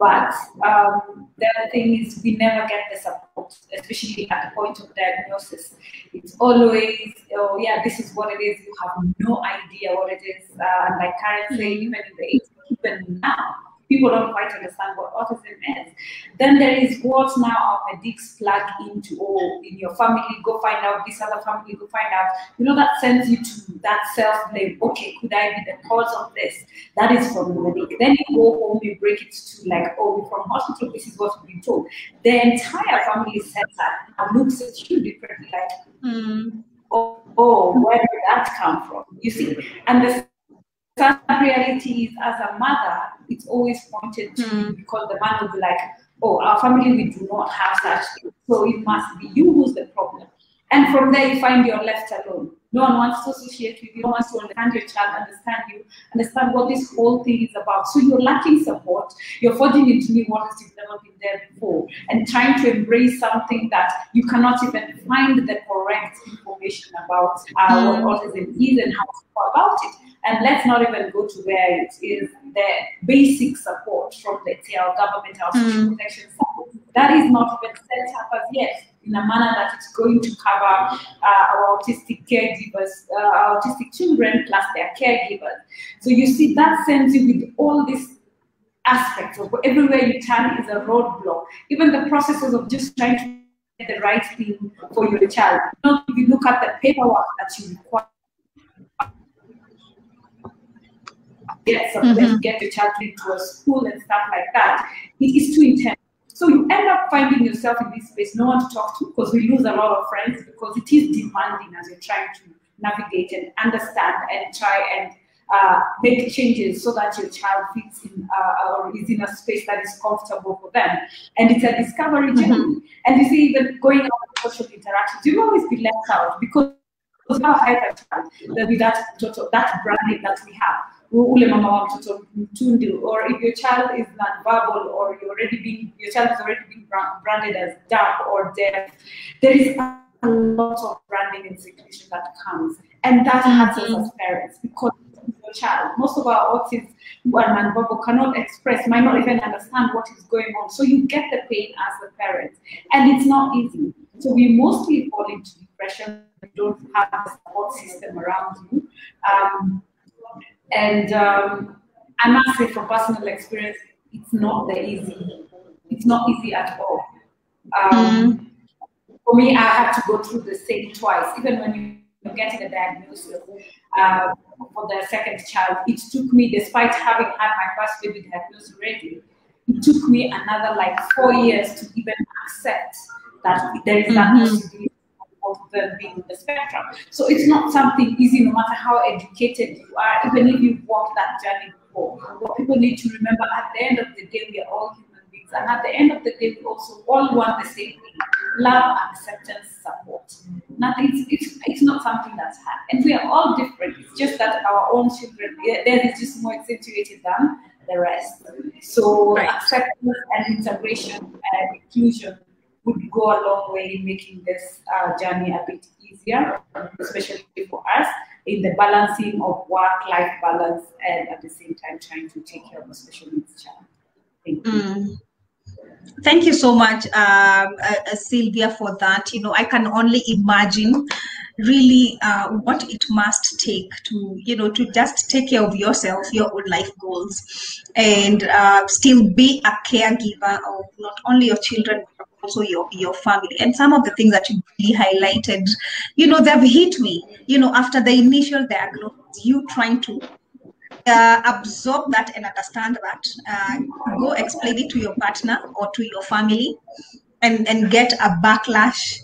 But um, the other thing is we never get the support, especially at the point of diagnosis. It's always, oh yeah, this is what it is. You have no idea what it is. Uh, like Karen said, even in the even now, people don't quite understand what autism is. Then there is what now our medics plug into, oh, in your family, go find out, this other family, go find out. You know, that sends you to that self blame. Okay, could I be the cause of this? That is from the medic. Then you go home, you break it to like, oh, from hospital, this is what we've been told. The entire family now looks at you differently, like, mm. oh, oh, where did that come from? You see? And the sad reality is as a mother, it's always pointed to mm. because the man will be like, oh, our family, we do not have such things. So it must be you who's the problem. And from there, you find you're left alone. No one wants to associate with you, no one wants to understand your child, understand you, understand what this whole thing is about. So you're lacking support. You're forging into new waters you've never been there before and trying to embrace something that you cannot even find the correct information about uh, what autism is and how to go about it. And let's not even go to where it is the basic support from, let's say, our government, our social mm. protection support. That is not even set up as yet in a manner that it's going to cover uh, our autistic caregivers, uh, our autistic children plus their caregivers. So you see, that sends you with all these aspects of everywhere you turn is a roadblock. Even the processes of just trying to get the right thing for your child. Not if you look at the paperwork that you require get mm-hmm. get your child into a school and stuff like that, it is too intense. So you end up finding yourself in this space, no one to talk to, because we lose a lot of friends because it is demanding as you're trying to navigate and understand and try and uh, make changes so that your child fits in uh, or is in a space that is comfortable for them. And it's a discovery mm-hmm. journey. Mm-hmm. And you see, even going out social interactions, you always be left out because our hyper child, there'll be that, that branding that we have. Ule mama wa mtoto mtundu or if your child is not verbal or you're already being your child is already being branded as dumb or deaf there is a lot of branding and segregation that comes. And that hurts us as parents because your child most of our autism who are non-verbal cannot express might not even understand what is going on. So you get the pain as a parent and it's not easy so we mostly fall into depression we don't have a support system around you um, and um, I must say, from personal experience, it's not that easy. It's not easy at all. Um, mm. For me, I had to go through the same twice. Even when you're getting a diagnosis uh, for the second child, it took me, despite having had my first baby diagnosed already, it took me another like four years to even accept that there is that mm-hmm. possibility of them being in the spectrum. So it's not something easy, no matter how educated you are, even if you've walked that journey before. What people need to remember at the end of the day, we are all human beings. And at the end of the day, we also all want the same thing love, acceptance, support. Nothing, it's, it's, it's not something that's hard. And we are all different. It's just that our own children, theirs is just more accentuated than the rest. So right. acceptance and integration and inclusion would go a long way in making this uh, journey a bit easier, especially for us in the balancing of work-life balance and at the same time trying to take care of a special needs child. Thank you. Mm. Thank you so much, uh, uh, Sylvia, for that. You know, I can only imagine really uh, what it must take to, you know, to just take care of yourself, your own life goals, and uh, still be a caregiver of not only your children, but also your, your family. And some of the things that you really highlighted, you know, they've hit me, you know, after the initial diagnosis, you trying to uh, absorb that and understand that. Uh, go explain it to your partner or to your family and, and get a backlash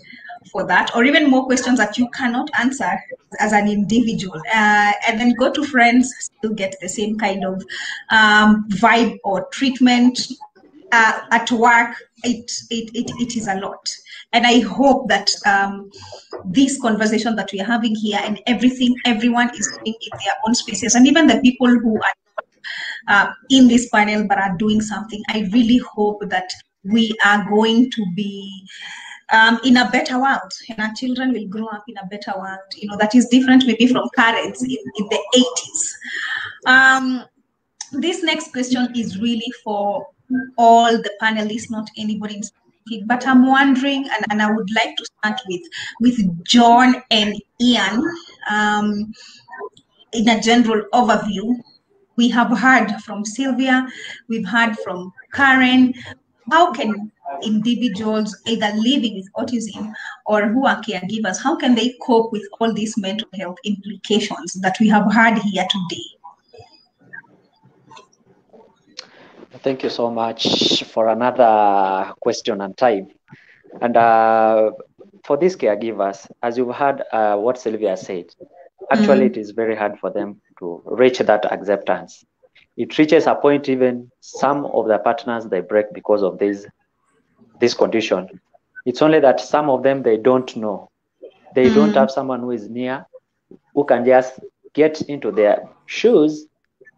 for that, or even more questions that you cannot answer as an individual. Uh, and then go to friends, still get the same kind of um, vibe or treatment. Uh, at work, it, it, it, it is a lot. And I hope that um, this conversation that we are having here and everything everyone is doing in their own spaces, and even the people who are uh, in this panel but are doing something, I really hope that we are going to be um, in a better world. And our children will grow up in a better world. You know that is different maybe from parents in, in the 80s um, this next question is really for all the panelists not anybody in but I'm wondering, and, and I would like to start with with John and Ian. Um, in a general overview, we have heard from Sylvia, we've heard from Karen. How can individuals either living with autism or who are caregivers, how can they cope with all these mental health implications that we have heard here today? Thank you so much for another question and time. And uh, for these caregivers, as you've heard uh, what Sylvia said, actually mm. it is very hard for them to reach that acceptance. It reaches a point even some of the partners they break because of this this condition. It's only that some of them they don't know. They mm. don't have someone who is near who can just get into their shoes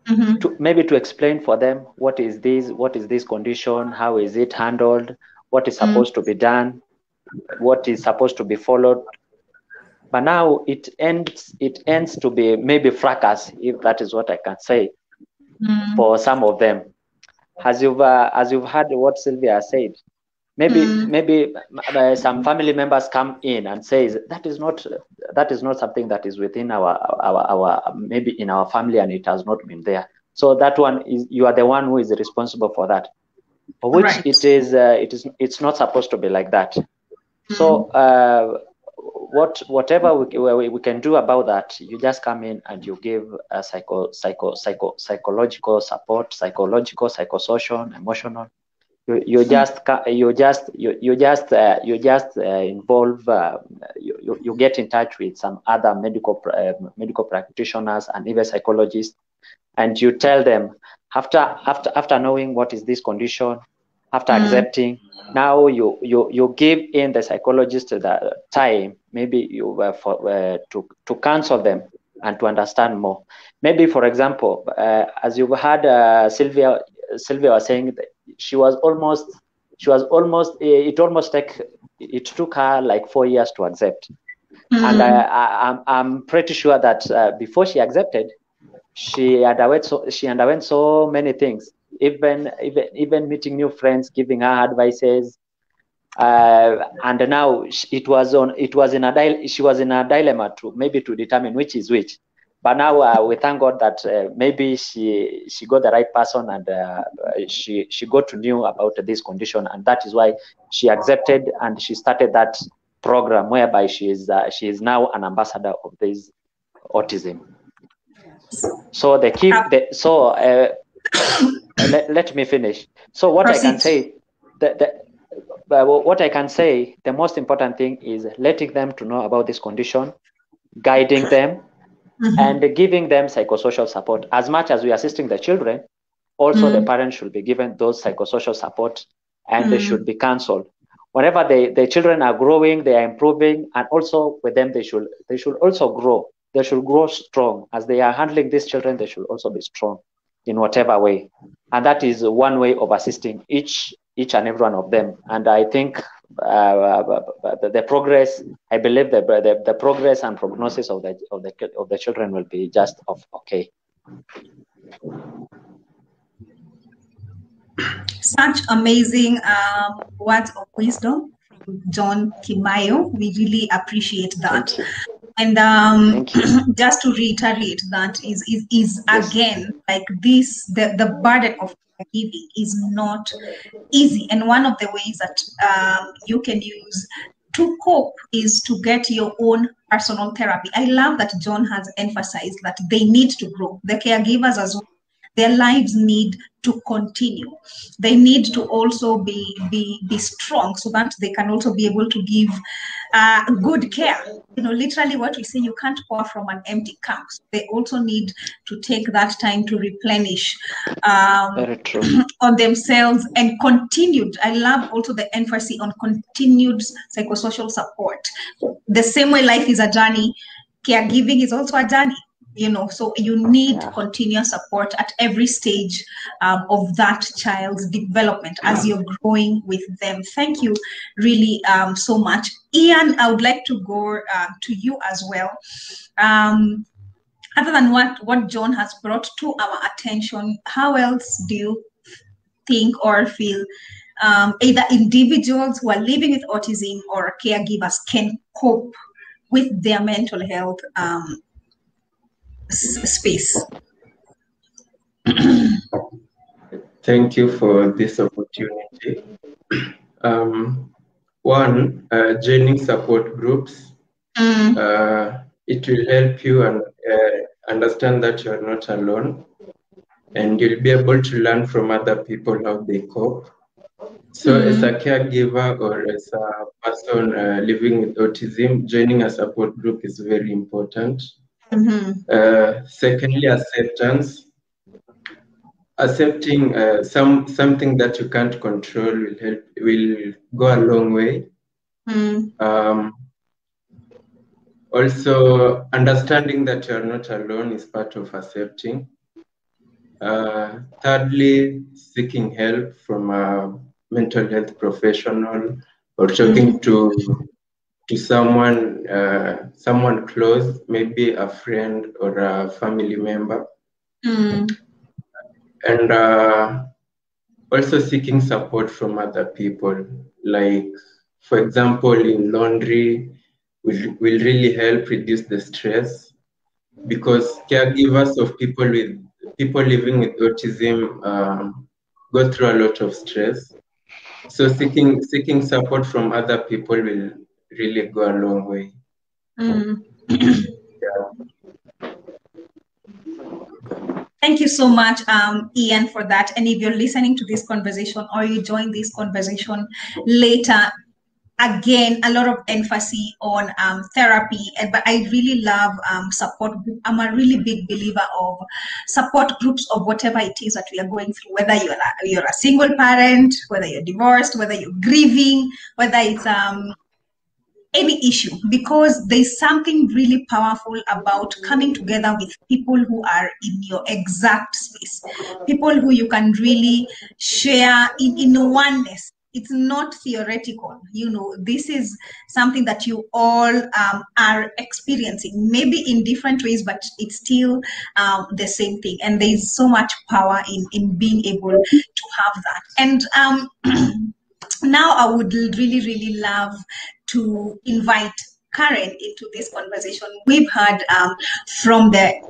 mm-hmm. to maybe to explain for them what is this what is this condition how is it handled what is mm-hmm. supposed mm-hmm. to be done what is supposed to be followed but now it ends it ends to be maybe fracas if that is what i can say mm-hmm. for some of them as you've uh, as you've heard what sylvia said maybe mm. maybe uh, some family members come in and says that is not that is not something that is within our our our maybe in our family and it has not been there so that one is you are the one who is responsible for that for which right. it is uh, it is it's not supposed to be like that mm. so uh, what whatever we, we, we can do about that you just come in and you give a psycho psycho psycho psychological support psychological psychosocial emotional you, you just you just you, you just uh, you just uh, involve uh, you, you get in touch with some other medical uh, medical practitioners and even psychologists and you tell them after after after knowing what is this condition after mm. accepting now you you you give in the psychologist the time maybe you were for uh, to to counsel them and to understand more maybe for example as you've heard sylvia sylvia was saying she was almost she was almost it almost like it took her like four years to accept. Mm-hmm. and I, I, am I'm, I'm pretty sure that uh, before she accepted she underwent so she underwent so many things. Even even even meeting new friends giving her advices uh, and now it was on it was in a she was in a dilemma to maybe to determine which is which but now uh, we thank God that uh, maybe she she got the right person and uh, she she got to know about this condition, and that is why she accepted and she started that program whereby she is uh, she is now an ambassador of this autism. So the key, the, so uh, let, let me finish. So what Proceed. I can say, the, the, uh, what I can say, the most important thing is letting them to know about this condition, guiding them mm-hmm. and giving them psychosocial support. As much as we are assisting the children, also mm-hmm. the parents should be given those psychosocial support and mm-hmm. they should be counseled. Whenever they, the children are growing, they are improving, and also with them they should they should also grow. They should grow strong. As they are handling these children, they should also be strong in whatever way. And that is one way of assisting each each and every one of them. And I think the, the, progress. I believe the, the, the progress and prognosis of the of the of the children will be just of okay. Such amazing um, words of wisdom from John Kimayo. We really appreciate that. And um, just to reiterate that is is, is again like this the, the burden of giving is not easy. And one of the ways that um, you can use to cope is to get your own personal therapy. I love that John has emphasized that they need to grow. The caregivers as well their lives need to continue they need to also be be be strong so that they can also be able to give uh, good care. You know literally what we say you can't pour from an empty cup. So they also need to take that time to replenish um, on themselves and continued. I love also the emphasis on continued psychosocial support. The same way life is a journey caregiving is also a journey you know so you need yeah. continuous support at every stage um, of that child's development as you're growing with them. Thank you really um, so much. Ian i would like to go uh, to you as well. Um, other than what what john has brought to our attention how else do you think or feel um, either individuals who are living with autism or caregivers can cope with their mental health um, space. Thank you for this opportunity. Um, one, uh, joining support groups. Mm. Uh, it will help you and uh, understand that you are not alone, and you'll be able to learn from other people how they cope. So, mm. as a caregiver or as a person uh, living with autism, joining a support group is very important. Mm-hmm. Uh, secondly, acceptance. Accepting uh, some something that you can't control will help will go a long way. Mm. Um, also, understanding that you are not alone is part of accepting. Uh, thirdly, seeking help from a mental health professional or talking mm. to to someone uh, someone close, maybe a friend or a family member, mm. and uh, also seeking support from other people. Like, for example, in laundry, will will really help reduce the stress because caregivers of people with people living with autism um, go through a lot of stress. So seeking seeking support from other people will really go a long way. Mm. yeah. Thank you so much, um, Ian, for that. And if you're listening to this conversation or you join this conversation later, again, a lot of emphasis on um, therapy. And, but I really love um, support. I'm a really big believer of support groups of whatever it is that we are going through, whether you're a, you're a single parent, whether you're divorced, whether you're grieving, whether it's um, any issue because there's something really powerful about coming together with people who are in your exact space. People who you can really share in, in oneness. It's not theoretical you know. This is something that you all um, are experiencing maybe in different ways but it's still um, the same thing. And there's so much power in in being able to have that. And um, now i would really really love to invite Karen into this conversation. We've heard um, from the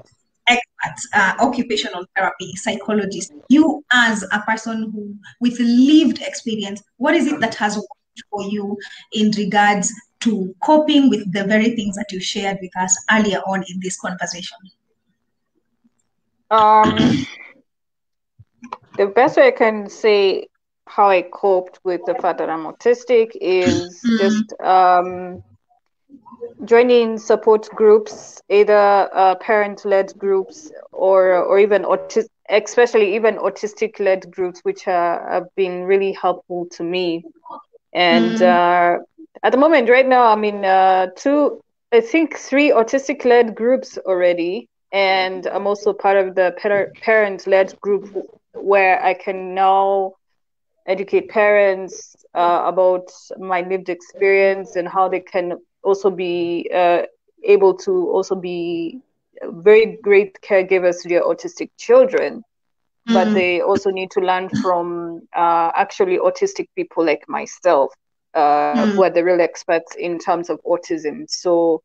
experts, uh, occupational therapy, psychologists, you as a person who with lived experience, what is it that has worked for you in regards to coping with the very things that you shared with us earlier on in this conversation? Um, the best way I can say how I coped with the fact that I'm autistic is mm-hmm. just um, joining support groups, either uh, parent-led groups or or even autistic, especially even autistic-led groups, which are, have been really helpful to me. And mm-hmm. uh, at the moment, right now, I'm in uh, two, I think three autistic-led groups already, and I'm also part of the parent-led group where I can now educate parents uh, about my lived experience and how they can also be uh, able to also be very great caregivers to their autistic children. Mm-hmm. But they also need to learn from uh, actually autistic people like myself, uh, mm-hmm. who are the real experts in terms of autism. So,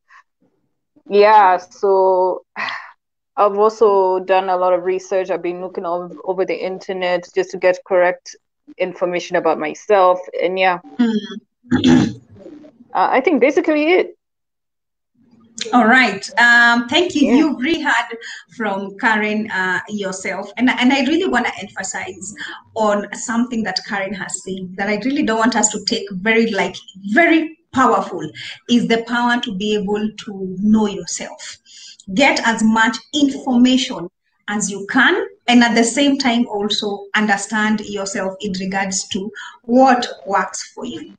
yeah, so I've also done a lot of research. I've been looking over, over the internet just to get correct information about myself. And yeah, mm-hmm. uh, I think basically it. All right. Um, thank you. Yeah. You heard from Karen uh, yourself. And, and I really want to emphasize on something that Karen has said that I really don't want us to take very, like, very powerful is the power to be able to know yourself. Get as much information as you can and at the same time also understand yourself in regards to what works for you.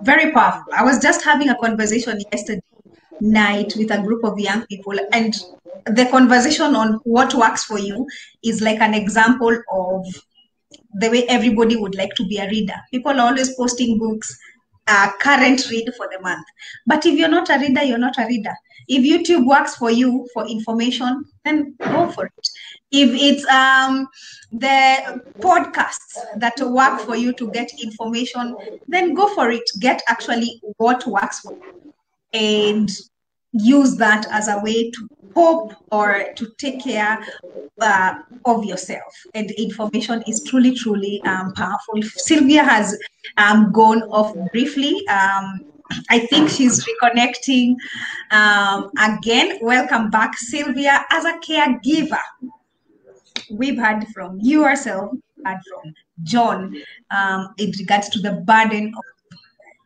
Very powerful. I was just having a conversation yesterday night with a group of young people and the conversation on what works for you is like an example of the way everybody would like to be a reader. People are always posting books uh, current read for the month. But if you're not a reader you're not a reader. If youtube works for you for information then go for it if it's um, the podcasts that work for you to get information, then go for it. Get actually what works for you and use that as a way to cope or to take care uh, of yourself. And information is truly, truly um, powerful. Sylvia has um, gone off briefly. Um, I think she's reconnecting um, again. Welcome back, Sylvia, as a caregiver we've heard from you yourself and from John um, in regards to the burden of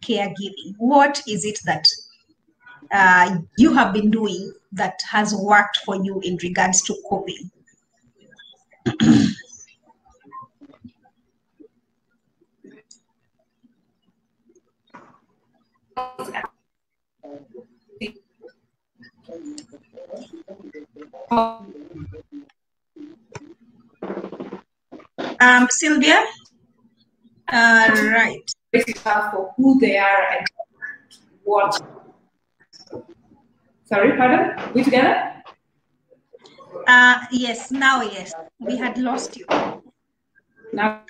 caregiving. What is it that uh, you have been doing that has worked for you in regards to coping? Um, Sylvia? Uh, right. For who they are and what. Sorry, pardon? We together? Uh, yes, now yes. We had lost you. Now.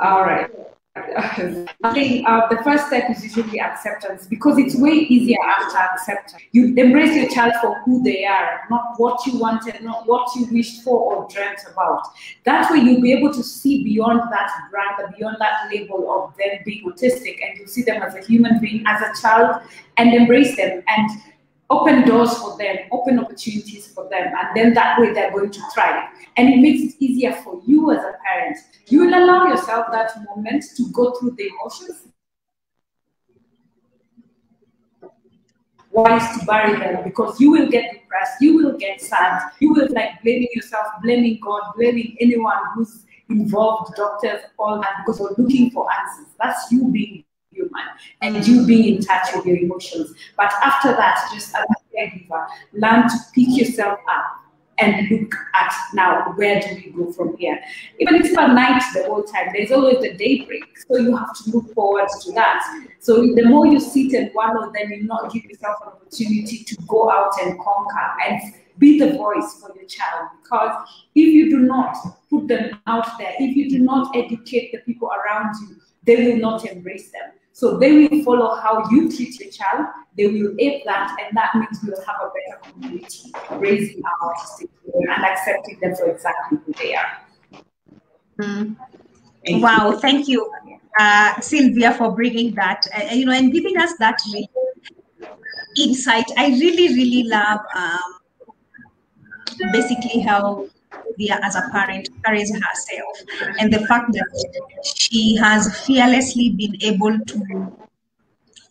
All right. I think uh, the first step is usually acceptance because it's way easier after acceptance. You embrace your child for who they are, not what you wanted, not what you wished for or dreamt about. That way, you'll be able to see beyond that brand, beyond that label of them being autistic, and you see them as a human being, as a child, and embrace them. And open doors for them, open opportunities for them, and then that way they're going to thrive. And it makes it easier for you as a parent. You will allow yourself that moment to go through the emotions. Wise to bury them because you will get depressed, you will get sad, you will like blaming yourself, blaming God, blaming anyone who's involved, doctors, all that, because we're looking for answers. That's you being human and you being in touch with your emotions. But after that, just as a caregiver, learn to pick yourself up and look at now where do we go from here. Even if it's not night the whole time, there's always the daybreak. So you have to look forward to that. So the more you sit and wallow, then you not give yourself an opportunity to go out and conquer and be the voice for your child. Because if you do not put them out there, if you do not educate the people around you, they will not embrace them. So they will follow how you treat your child. They will ape that, and that means we will have a better community raising our autistic children and accepting them for exactly who they are. Mm. Thank wow, you. thank you, uh, Sylvia, for bringing that, uh, you know, and giving us that insight. I really, really love um, basically how Via as a parent carries herself and the fact that she has fearlessly been able to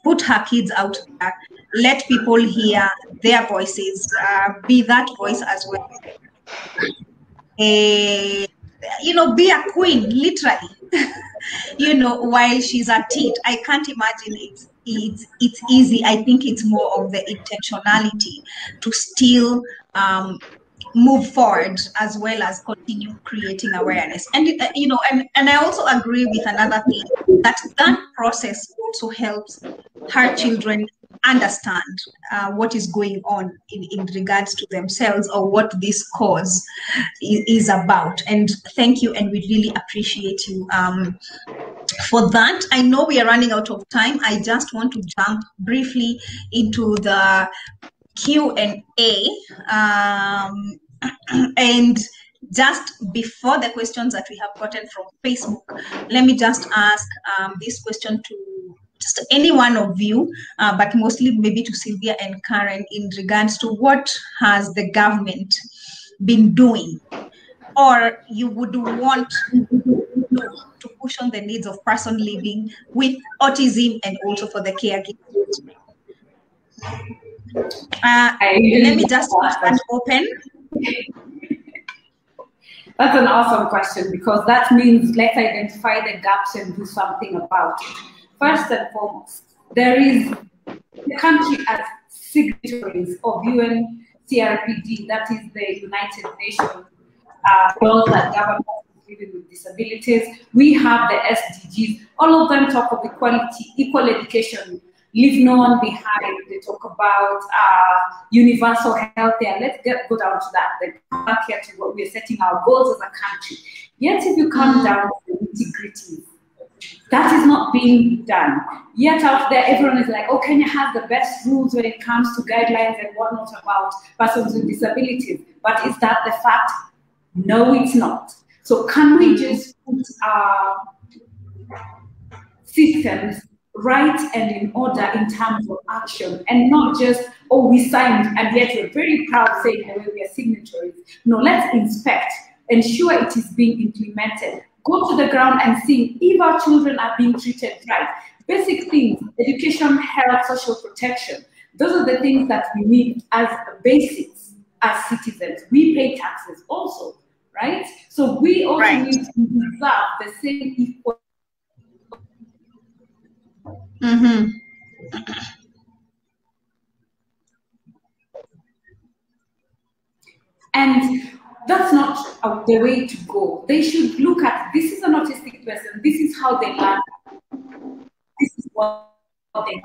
put her kids out there, let people hear their voices, uh, be that voice as well. Uh, you know, be a queen, literally. you know, while she's at it, I can't imagine it's it's it's easy. I think it's more of the intentionality to still um, move forward as well as continue creating awareness. And uh, you know and, and i also agree with another thing that that process also helps her children understand uh, what is going on in, in regards to themselves or what this cause is, is about. And thank you and we really appreciate you um, for that. I know we are running out of time. I just want to jump briefly into the q and a. Um, and just before the questions that we have gotten from Facebook, let me just ask um, this question to just any one of you, uh, but mostly maybe to Sylvia and Karen in regards to what has the government been doing or you would want to push on the needs of person living with autism and also for the caregivers. Uh, let me just open that's an awesome question because that means let's identify the gaps and do something about it. First and foremost, there is the country as signatories of UN CRPD, that is the United Nations uh, that governs living with disabilities. We have the SDGs. All of them talk of equality, equal education, leave no one behind. They talk about uh, universal health care. Let's get go down to that. Then come back here to what we're setting our goals as a country. Yet if you come down to the nitty gritty, that is not being done. Yet out there, everyone is like, oh, Kenya has the best rules when it comes to guidelines and whatnot about persons with disabilities. But is that the fact? No, it's not. So can we just put our systems right and in order in terms of action and not just, oh, we signed and yet we're very proud saying that we are signatories. No, let's inspect, ensure it is being implemented. Go to the ground and see if our children are being treated right. Basic things, education, health, social protection. Those are the things that we need as basics as citizens. We pay taxes also, right? So we also right. need to deserve the same equal Mm-hmm. And that's not the way to go. They should look at this is an autistic person, this is how they learn, this is what they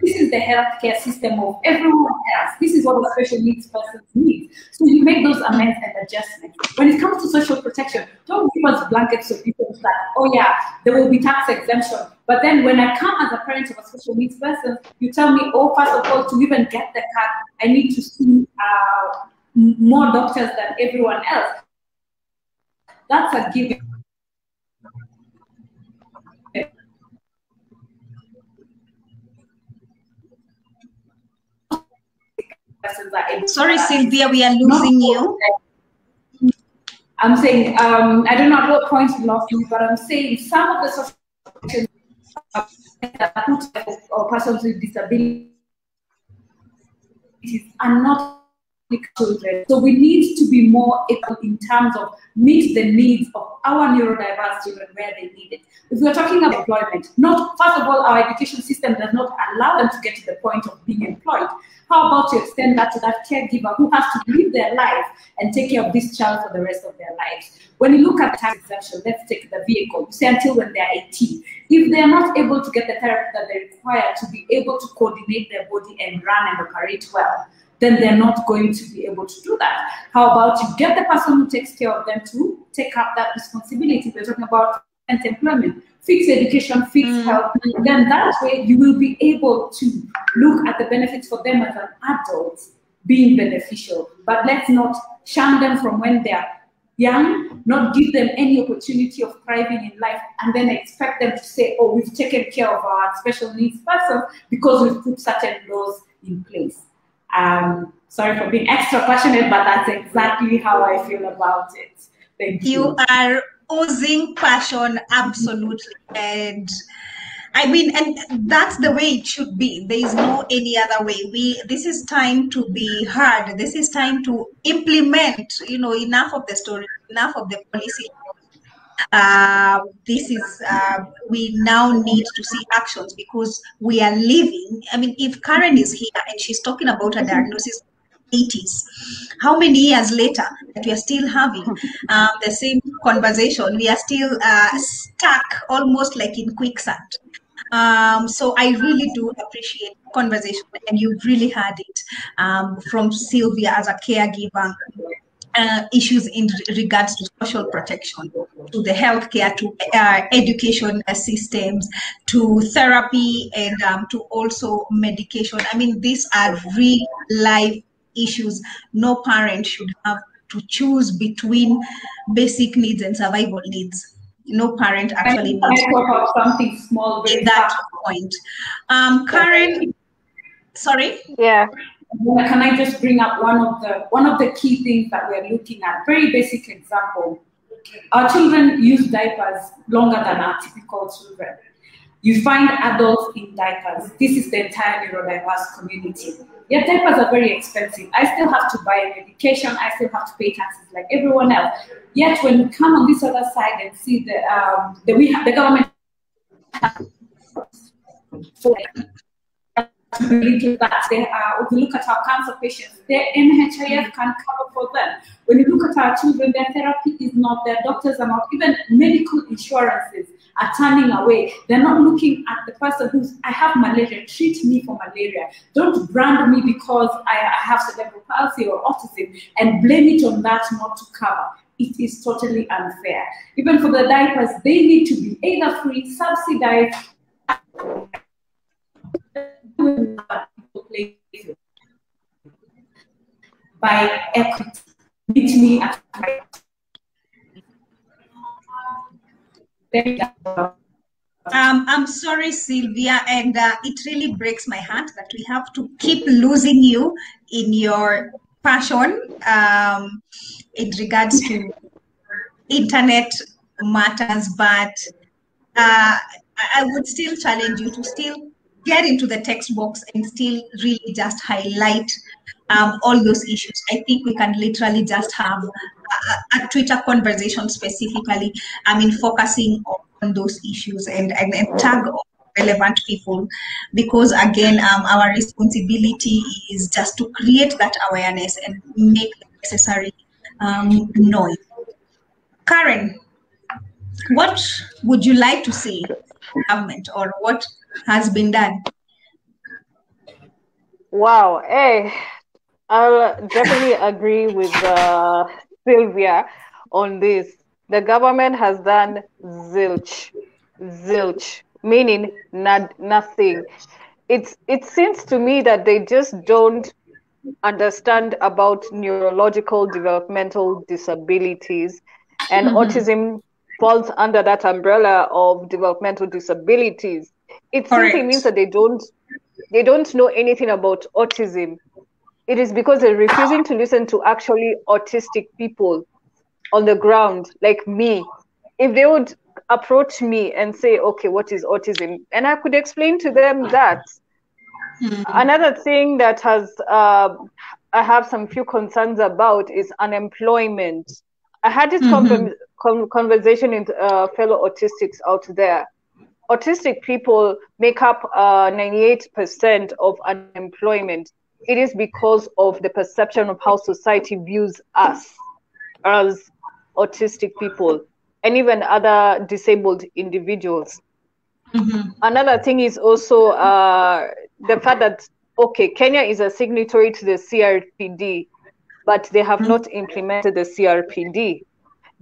this is the healthcare system of everyone else. This is what a special needs person needs. So you make those amends and adjustments. When it comes to social protection, don't give us blankets of people like, oh yeah, there will be tax exemption. But then when I come as a parent of a special needs person, you tell me, oh, first of all, to even get the card, I need to see uh, more doctors than everyone else. That's a given Sorry, Sylvia, we are losing you. I'm saying, um, I don't know at what point you lost me, but I'm saying some of the social or persons with disabilities are not children. So we need to be more equal in terms of meet the needs of our neurodiverse children where they need it. If we're talking about employment, not first of all, our education system does not allow them to get to the point of being employed. How about to extend that to that caregiver who has to live their life and take care of this child for the rest of their lives? When you look at tax exemption, let's take the vehicle, say until when they're 18. If they're not able to get the therapy that they require to be able to coordinate their body and run and operate well, then they're not going to be able to do that. How about you get the person who takes care of them to take up that responsibility? We're talking about employment, fix education, fix mm. health. Then that way you will be able to look at the benefits for them as an adult being beneficial. But let's not shun them from when they're young, not give them any opportunity of thriving in life, and then expect them to say, oh, we've taken care of our special needs person because we've put certain laws in place. Um, sorry for being extra passionate, but that's exactly how I feel about it. Thank you. You are oozing passion, absolutely. And I mean, and that's the way it should be. There is no any other way. We this is time to be heard. This is time to implement. You know, enough of the story, enough of the policy uh, this is uh, we now need to see actions because we are living. I mean, if Karen is here and she's talking about a diagnosis, 80s. How many years later that we are still having um, the same conversation? We are still uh, stuck almost like in quicksand. Um, so I really do appreciate the conversation, and you really had it um, from Sylvia as a caregiver uh, issues in regards to social protection, to the healthcare, to uh, education systems, to therapy, and um, to also medication. I mean, these are real life issues. No parent should have to choose between basic needs and survival needs. No parent actually needs to something small. At that point, um, Karen. Sorry. Yeah can I just bring up one of the one of the key things that we're looking at? Very basic example. Our children use diapers longer than our typical children. You find adults in diapers. This is the entire neurodiverse community. Yet diapers are very expensive. I still have to buy medication. I still have to pay taxes like everyone else. Yet when you come on this other side and see the um, the we have the government to that. They are, if you look at our cancer patients, their NHIF can cover for them. When you look at our children, their therapy is not, their doctors are not, even medical insurances are turning away. They're not looking at the person who's, I have malaria, treat me for malaria. Don't brand me because I, I have cerebral palsy or autism and blame it on that not to cover it is totally unfair. Even for the diapers, they need to be either free, subsidized, by equity. Meet me at um, I'm sorry, Sylvia, and uh, it really breaks my heart that we have to keep losing you in your passion um, in regards to internet matters. But uh, I would still challenge you to still get into the text box and still really just highlight um, all those issues. I think we can literally just have a, a Twitter conversation specifically, I mean, focusing on, those issues and, and, and tag relevant people because again um, our responsibility is just to create that awareness and make the necessary um, noise karen what would you like to see government or what has been done? Wow. Hey, I'll definitely agree with uh, Sylvia on this. The government has done zilch, zilch, meaning not, nothing. It's it seems to me that they just don't understand about neurological developmental disabilities and mm-hmm. autism falls under that umbrella of developmental disabilities it Correct. simply means that they don't they don't know anything about autism. It is because they're refusing to listen to actually autistic people on the ground, like me. If they would approach me and say, okay, what is autism? And I could explain to them that. Mm-hmm. Another thing that has uh, I have some few concerns about is unemployment. I had this mm-hmm. Con- conversation with uh, fellow autistics out there autistic people make up uh, 98% of unemployment. It is because of the perception of how society views us as autistic people and even other disabled individuals. Mm-hmm. Another thing is also uh, the fact that, okay, Kenya is a signatory to the CRPD, but they have mm-hmm. not implemented the CRPD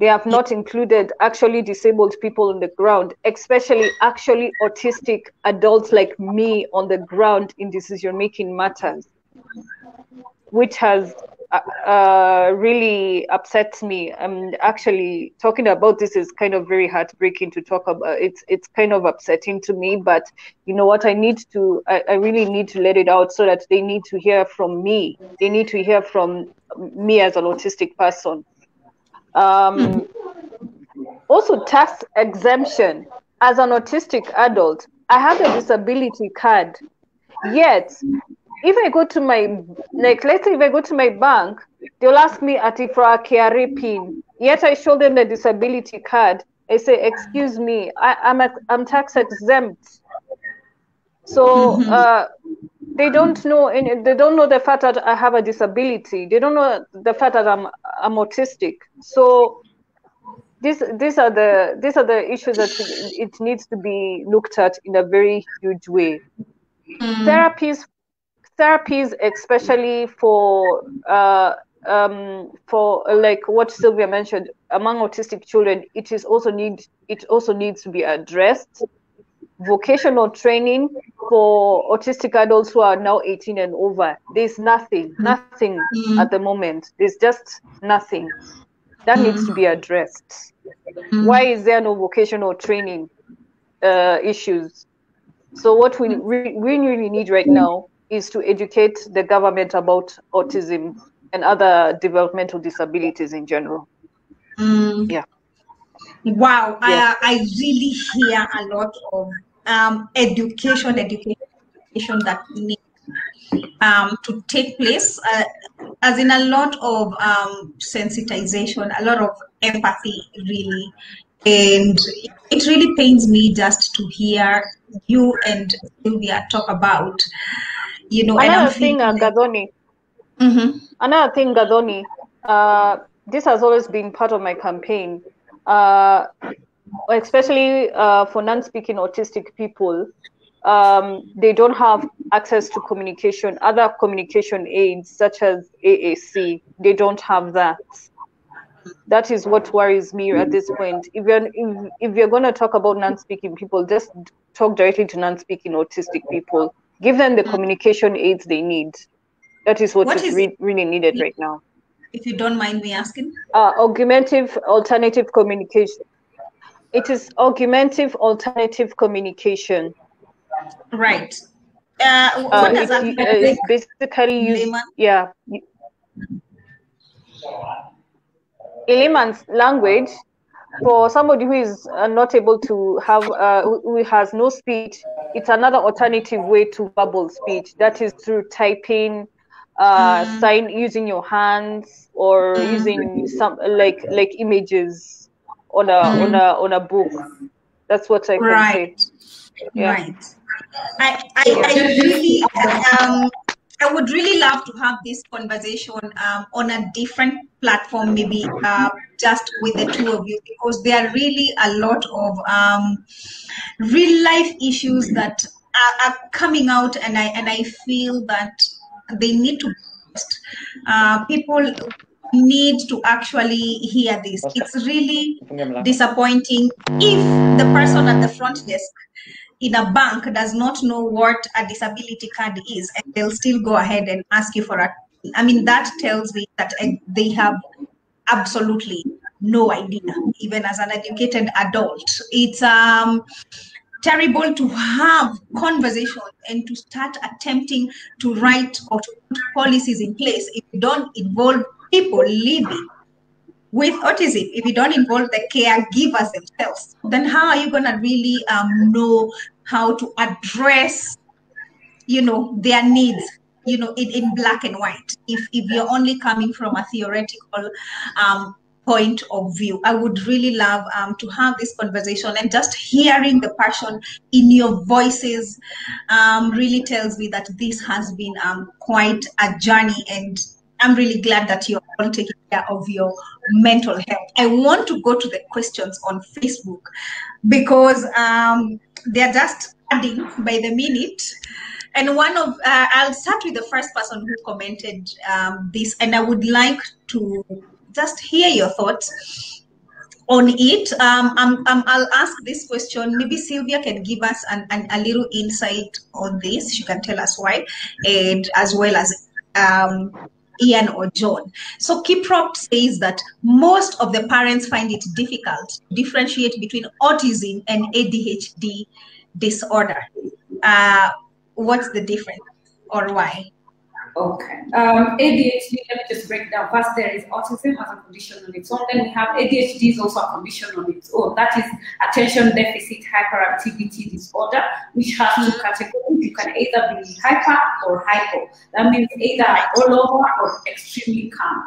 they have not included actually disabled people on the ground, especially actually autistic adults like me on the ground in decision making matters, which has uh, uh, really upsets me. I'm actually talking about this is kind of very heartbreaking to talk about. It's it's kind of upsetting to me, but you know what? I need to. I, I really need to let it out so that they need to hear from me. They need to hear from me as an autistic person um, also, tax exemption. As an autistic adult, I have a disability card. Yet, if I go to my, like, let's say if I go to my bank, they'll ask me at for a KRA pin. Yet I show them the disability card. I say, excuse me, I, am a, I'm tax exempt. So, mm-hmm. uh, they don't know and they don't know the fact that I have a disability. They don't know the fact that I'm I'm autistic. So these these are the these are the issues that it needs to be looked at in a very huge way. Mm. Therapies therapies especially for uh, um, for like what Sylvia mentioned among autistic children, it is also need it also needs to be addressed. Vocational training for autistic adults who are now 18 and over. There's nothing, mm-hmm. nothing mm-hmm. at the moment. There's just nothing that mm-hmm. needs to be addressed. Mm-hmm. Why is there no vocational training uh, issues? So what we, we really need right now is to educate the government about autism and other developmental disabilities in general. Mm. Yeah. Wow. I, I really hear a lot of um, education, education, education that needs um, to take place, uh, as in a lot of um, sensitization, a lot of empathy, really. And it really pains me just to hear you and Sylvia talk about, you know, another thing, uh, Gathoni. Mm-hmm. Another thing, Gathoni, uh, this has always been part of my campaign, uh, especially uh, for non-speaking autistic people. Um, they don't have access to communication, other communication aids such as AAC. They don't have that. That is what worries me at this point. If you're if, if you're going to talk about non-speaking people, just talk directly to non-speaking autistic people. Give them the communication aids they need. That is what, what is, is re- really needed right now. If you don't mind me asking. Uh, augmentative alternative communication. It is augmentative alternative communication. Right. Uh, what uh, does that mean? Uh, basically, use, yeah. In layman's language, for somebody who is uh, not able to have, uh, who has no speech, it's another alternative way to verbal speech. That is through typing, uh, mm. sign using your hands or mm. using some like like images on a mm. on a on a book. That's what I can right. say. Yeah. Right. I I, I really um I would really love to have this conversation um, on a different platform, maybe uh, just with the two of you, because there are really a lot of um, real life issues that are, are coming out, and I and I feel that they need to be uh, people need to actually hear this. It's really disappointing if the person at the front desk in a bank does not know what a disability card is and they'll still go ahead and ask you for a i mean that tells me that uh, they have absolutely no idea even as an educated adult. It's um terrible to have conversations and to start attempting to write or to put policies in place if you don't involve people living with autism if you don't involve the caregivers themselves then how are you going to really um, know how to address you know their needs you know in, in black and white if if you're only coming from a theoretical um, point of view. I would really love um, to have this conversation and just hearing the passion in your voices um, really tells me that this has been um, quite a journey and I'm really glad that you're all taking care of your mental health. I want to go to the questions on Facebook because um, they're just adding by the minute. And one of, uh, I'll start with the first person who commented um, this, and I would like to just hear your thoughts on it. Um, um, um, I'll ask this question. Maybe Sylvia can give us an, an, a little insight on this. She can tell us why, and as well as um, Ian or John. So Kiprop says that most of the parents find it difficult to differentiate between autism and ADHD disorder. Uh, what's the difference or why? Okay. Um, ADHD, let me just break down. First, there is autism as a condition on its own. Then we have ADHD is also a condition on its own. That is attention deficit hyperactivity disorder, which has two categories. You can either be hyper or hypo. That means either all over or extremely calm.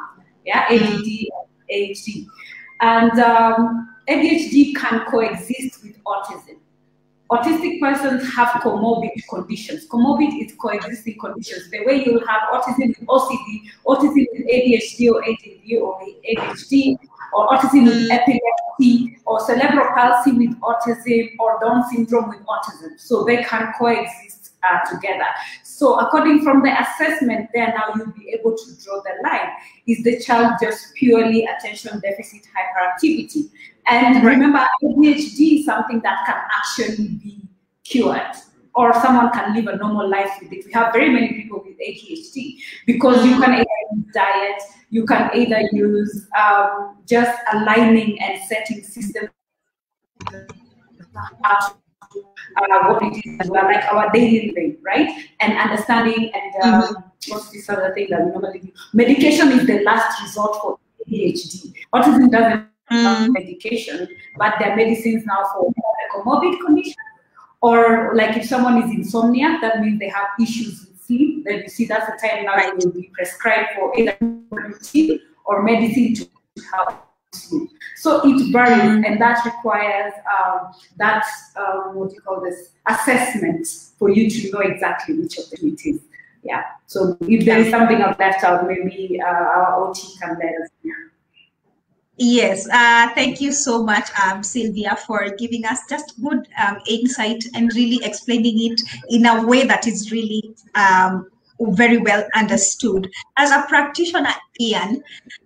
Yeah, ADD. ADHD. And um, ADHD can coexist with autism. Autistic persons have comorbid conditions. Comorbid is coexisting conditions. The way you have autism with OCD, autism with ADHD or ADD or ADHD, or autism with mm. epilepsy, or cerebral palsy with autism, or Down syndrome with autism. So they can coexist uh, together. So according from the assessment there, now you'll be able to draw the line. Is the child just purely attention deficit hyperactivity? And remember, ADHD is something that can actually be cured or someone can live a normal life with it. We have very many people with ADHD because you can either use diet, you can either use um, just aligning and setting systems uh, what it is like our daily living, right? And understanding and um, mm-hmm. what's this other thing that we normally do? Medication is the last resort for ADHD. Autism doesn't mm. medication, but there are medicines now for a comorbid conditions. Or like if someone is insomnia, that means they have issues with sleep. Then you see that's the time now right. will be prescribed for either routine or medicine to help sleep. So it varies, mm. and that requires um, that um, what do you call this assessment for you to know exactly which of them it is. Yeah. So if there is something I've left out, maybe uh, our OT can let us know. Yes, uh, thank you so much, um, Sylvia, for giving us just good um, insight and really explaining it in a way that is really um, very well understood. As a practitioner, Ian,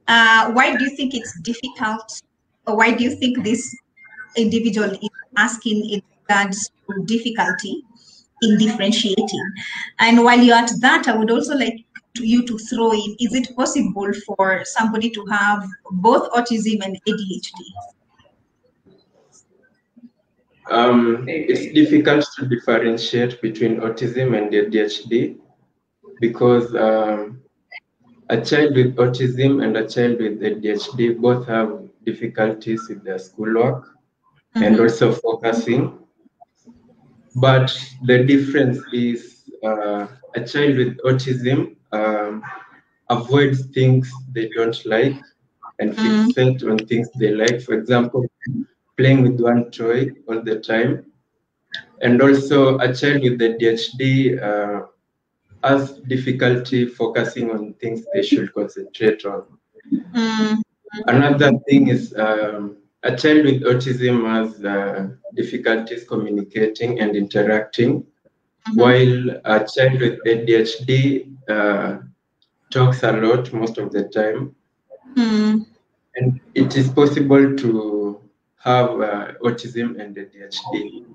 uh, why do you think it's difficult, or why do you think this individual is asking in regards to difficulty in differentiating? And while you're at that, I would also like to you to throw in is it possible for somebody to have both autism and ADHD? Um, it's difficult to differentiate between autism and ADHD because um, a child with autism and a child with ADHD both have difficulties with their schoolwork mm-hmm. and also focusing. But the difference is uh, a child with autism um, avoids things they don't like and mm. fixate on things they like. For example, playing with one toy all the time. And also, a child with ADHD uh, has difficulty focusing on things they should concentrate on. Mm. Another thing is um, a child with autism has uh, difficulties communicating and interacting Mm-hmm. While a child with ADHD uh, talks a lot most of the time, mm. and it is possible to have uh, autism and ADHD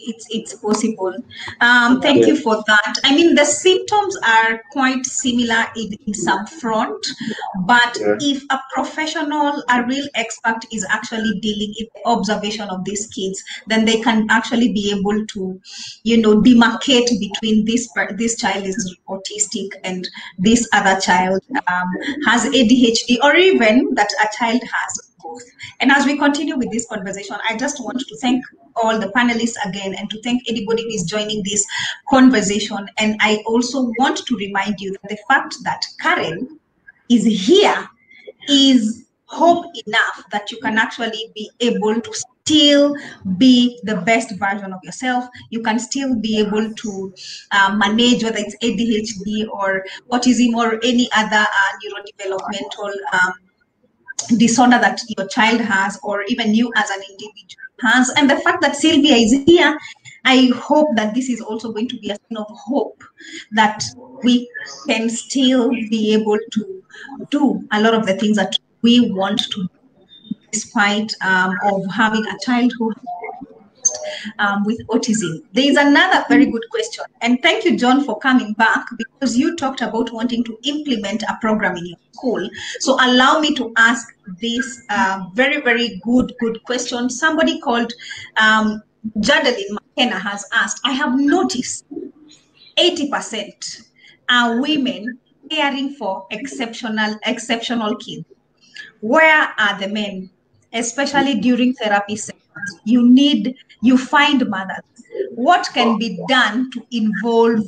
it's it's possible. Um, thank you for that. I mean, the symptoms are quite similar in, in some front, but yeah. if a professional, a real expert, is actually dealing with observation of these kids, then they can actually be able to, you know, demarcate between this this child is autistic and this other child um, has ADHD, or even that a child has. And as we continue with this conversation, I just want to thank all the panelists again and to thank anybody who is joining this conversation. And I also want to remind you that the fact that Karen is here is hope enough that you can actually be able to still be the best version of yourself. You can still be able to uh, manage whether it's ADHD or autism or any other uh, neurodevelopmental um, disorder that your child has or even you as an individual has. And the fact that sylvia is here i hope that this is also going to be a sign of hope that we can still be able to do a lot of the things that we want to do despite um, of having a child who um, with autism. There is another very good question. And thank you, John, for coming back because you talked about wanting to implement a program in your school. So allow me to ask this uh, very, very good, good question. Somebody called um, Jadeline McKenna has asked, I have noticed 80% are women caring for exceptional, exceptional kids. Where are the men, especially during therapy sessions? You need you find mothers. What can be done to involve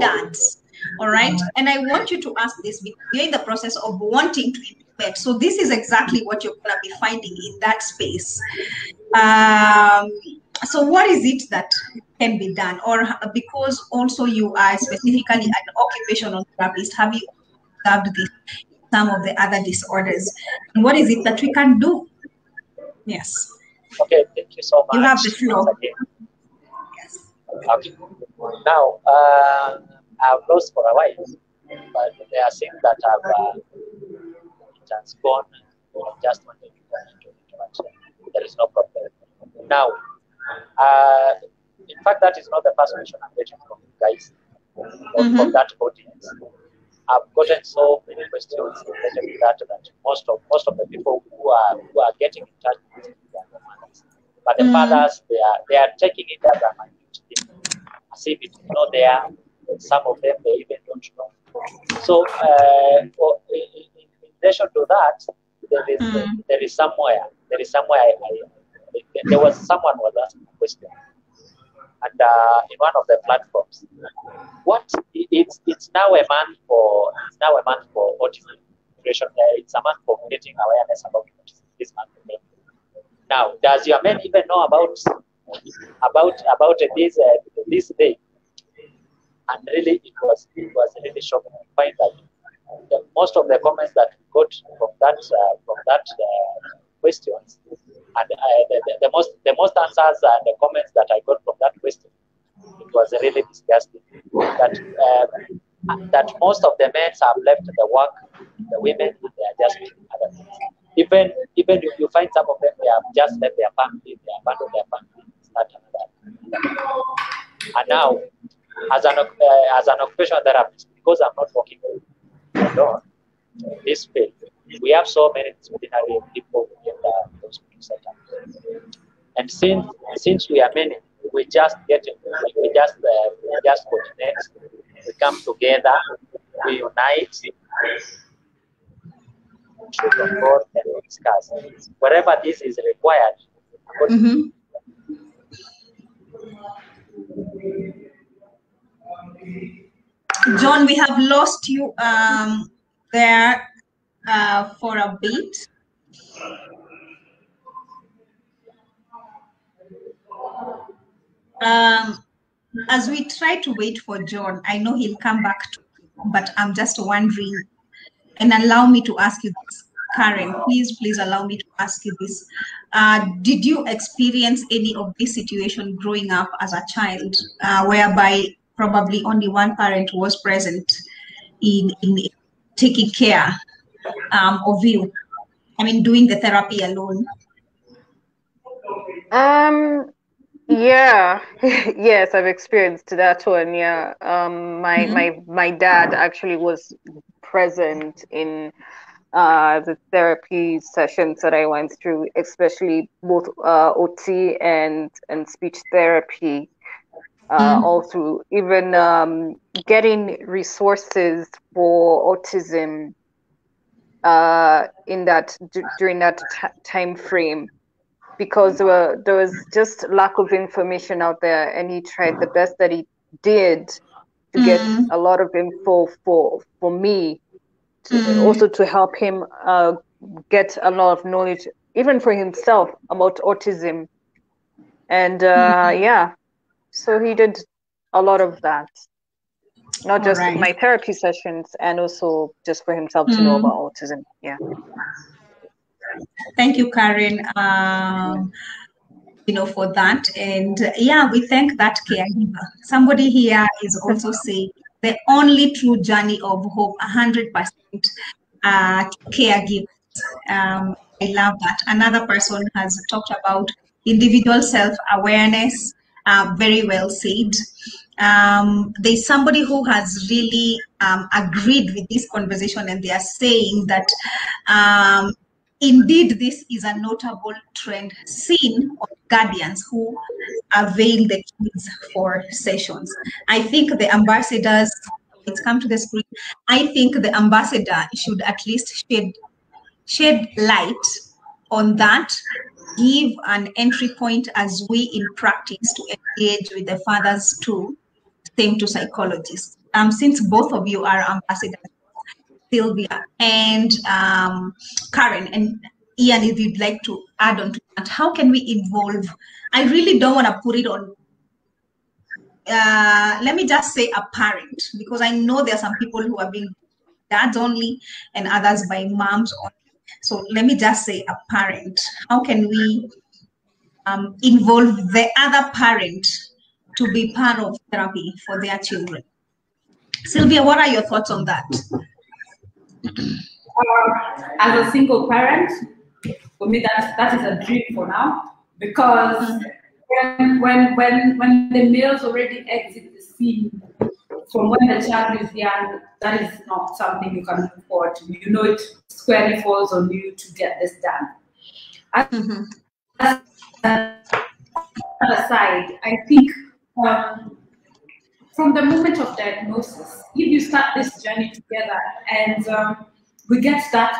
dads? All right. And I want you to ask this because you're in the process of wanting to met. So this is exactly what you're going to be finding in that space. Um, so what is it that can be done? Or because also you are specifically an occupational therapist, have you observed this some of the other disorders? And what is it that we can do? Yes. Okay, thank you so much. You have the floor. Yes. Okay. Now, uh, I've lost for a while, but there are things that have uh, it has gone. Just wanted to go into but there is no problem. Now, uh, in fact, that is not the first question I'm getting from you guys, or mm-hmm. from that audience. I've gotten so many questions related to that that most of most of the people who are who are getting in touch with me are the mothers, but the mm. fathers they are they are taking it as a minute as if it's not there. Some of them they even don't know. So uh, in, in, relation to that, there is mm. there is somewhere there is somewhere I, I, there was someone was asking a question and uh, in one of the platforms. What it's it's now a month for it's now a month for autism. Uh, it's a month for creating awareness about autism. This month. Now, does your man even know about about about this uh, this day? And really, it was it was really shocking to find that the, most of the comments that we got from that uh, from that uh, questions and uh, the, the, most the most answers and the comments that I got from that question, it was really disgusting. That um, that most of the men have left the work, the women, they are just doing other things. Even even if you find some of them, they have just left their family, they abandoned their family, start another. And now, as an uh, as an occupational therapist, because I'm not working alone, this field, we have so many disciplinary people in the setup. And since since we are many, we just get we just uh, we just coordinate, we come together, we unite to support and discuss. Wherever this is required. Mm-hmm. John, we have lost you um, there uh, for a bit. Um, as we try to wait for John, I know he'll come back, to, but I'm just wondering, and allow me to ask you this, Karen, please, please allow me to ask you this. Uh, did you experience any of this situation growing up as a child, uh, whereby probably only one parent was present in, in taking care um, of you? I mean, doing the therapy alone. Um. Yeah. yes, I've experienced that one. Yeah. Um. My mm-hmm. my my dad actually was present in uh, the therapy sessions that I went through, especially both uh, OT and and speech therapy, uh, mm-hmm. all through even um, getting resources for autism uh, in that d- during that t- time frame because there, were, there was just lack of information out there and he tried the best that he did to mm. get a lot of info for for me to, mm. also to help him uh, get a lot of knowledge even for himself about autism and uh, mm. yeah so he did a lot of that. Not just right. my therapy sessions and also just for himself to mm. know about autism. Yeah. Thank you karen um, you know for that. And yeah we thank that caregiver. Somebody here is also saying the only true journey of hope 100% uh, caregivers um, i love that. Another person has talked about individual self-awareness uh, very well said um, there's somebody who has really um, agreed with this conversation and they are saying that um, indeed this is a notable trend seen of guardians who avail the kids for sessions. I think the ambassadors, it's come to the screen, I think the ambassador should at least shed, shed light on that give an entry point as we in practice to engage with the fathers too same to psychologists. Um, since both of you are ambassadors, Sylvia and um, Karen and Ian, if you'd like to add on to that, how can we involve? I really don't want to put it on. Uh, let me just say a parent because I know there are some people who are being dads only and others by moms only. So let me just say a parent. How can we um, involve the other parent to be part of therapy for their children? Sylvia, what are your thoughts on that? Uh, as a single parent, for me that that is a dream for now because when when when when the males already exit the scene from when the child is young, that is not something you can look forward to. You know it squarely falls on you to get this done. Mm-hmm. aside, I think um, from the moment of diagnosis, if you start this journey together and um, we get that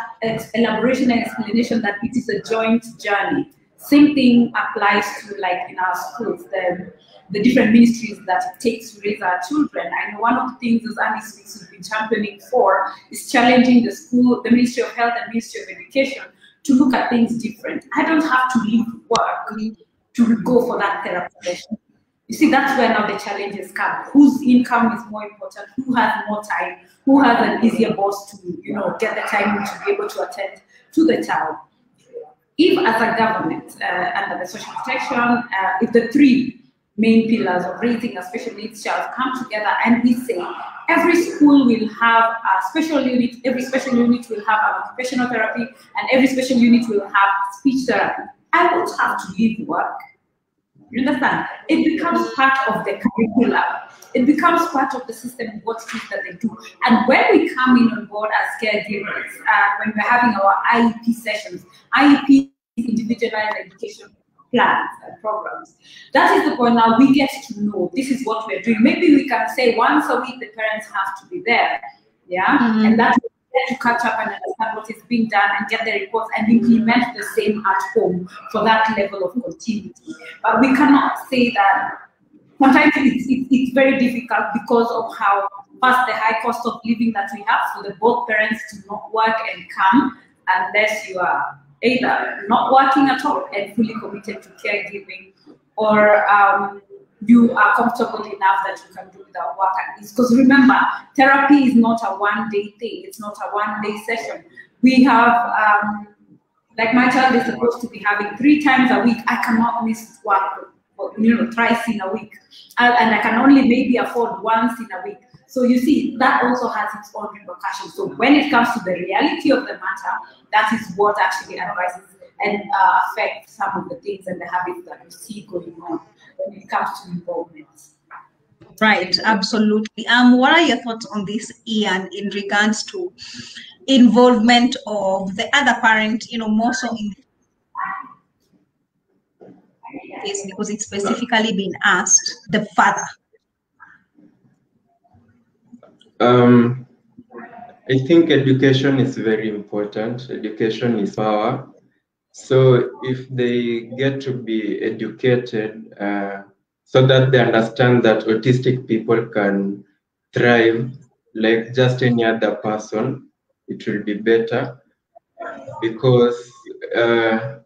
elaboration and explanation that it is a joint journey. Same thing applies to like in our schools, the, the different ministries that it takes to raise our children. I know one of the things as Andy Speaks has been championing for is challenging the school, the Ministry of Health and Ministry of Education to look at things different. I don't have to leave work to go for that therapy session. You see, that's where now the challenges come. Whose income is more important? Who has more time? Who has an easier boss to, you know, get the time to be able to attend to the child? If, as a government, uh, under the social protection, uh, if the three main pillars of raising a special needs child come together and we say every school will have a special unit, every special unit will have an occupational therapy, and every special unit will have speech therapy. I won't have to leave work you understand? It becomes part of the curriculum. It becomes part of the system, what it is that they do. And when we come in on board as caregivers, uh, when we're having our IEP sessions, IEP is individualized education plans and programs. That is the point now we get to know this is what we're doing. Maybe we can say once a week the parents have to be there. Yeah. Mm-hmm. And that to catch up and understand what is being done and get the reports and implement the same at home for that level of continuity. But we cannot say that sometimes it's, it's, it's very difficult because of how fast the high cost of living that we have for the both parents to not work and come unless you are either not working at all and fully committed to caregiving or um, you are comfortable enough that you can do without work at least. Because remember, therapy is not a one day thing, it's not a one day session. We have, um, like my child is supposed to be having three times a week. I cannot miss work, you know, thrice in a week. And I can only maybe afford once in a week. So you see, that also has its own repercussions. So when it comes to the reality of the matter, that is what actually advises and uh, affects some of the things and the habits that we see going on when it comes to involvement. Right, absolutely. Um, what are your thoughts on this, Ian, in regards to involvement of the other parent, you know, more so in this case because it's specifically been asked, the father? Um, I think education is very important. Education is power. So if they get to be educated uh, so that they understand that autistic people can thrive like just any other person, it will be better because uh,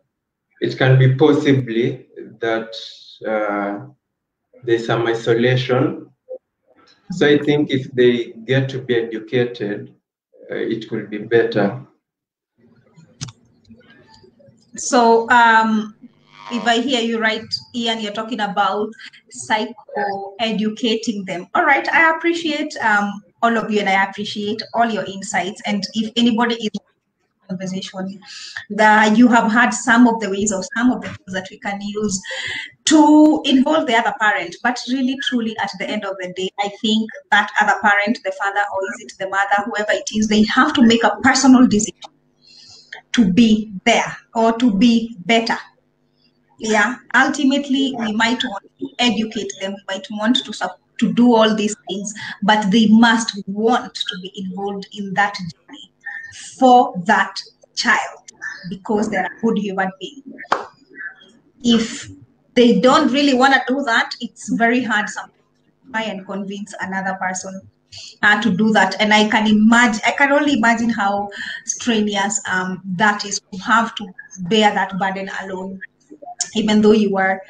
it can be possibly that uh, there's some isolation. So I think if they get to be educated, uh, it will be better. So, um, if I hear you right, Ian, you're talking about psycho educating them. All right, I appreciate um, all of you and I appreciate all your insights. And if anybody is conversation that you have had some of the ways or some of the things that we can use to involve the other parent. But really truly at the end of the day i think that other parent the father or is it the mother whoever it is they have to make a personal decision to be there or to be better. Yeah, ultimately, we might want to educate them, we might want to, support to do all these things, but they must want to be involved in that journey for that child because they're a good human being. If they don't really want to do that, it's very hard sometimes to try and convince another person uh, to do that. And I can imagine, I can only imagine how strenuous um, that is to have to bear that burden alone, even though you were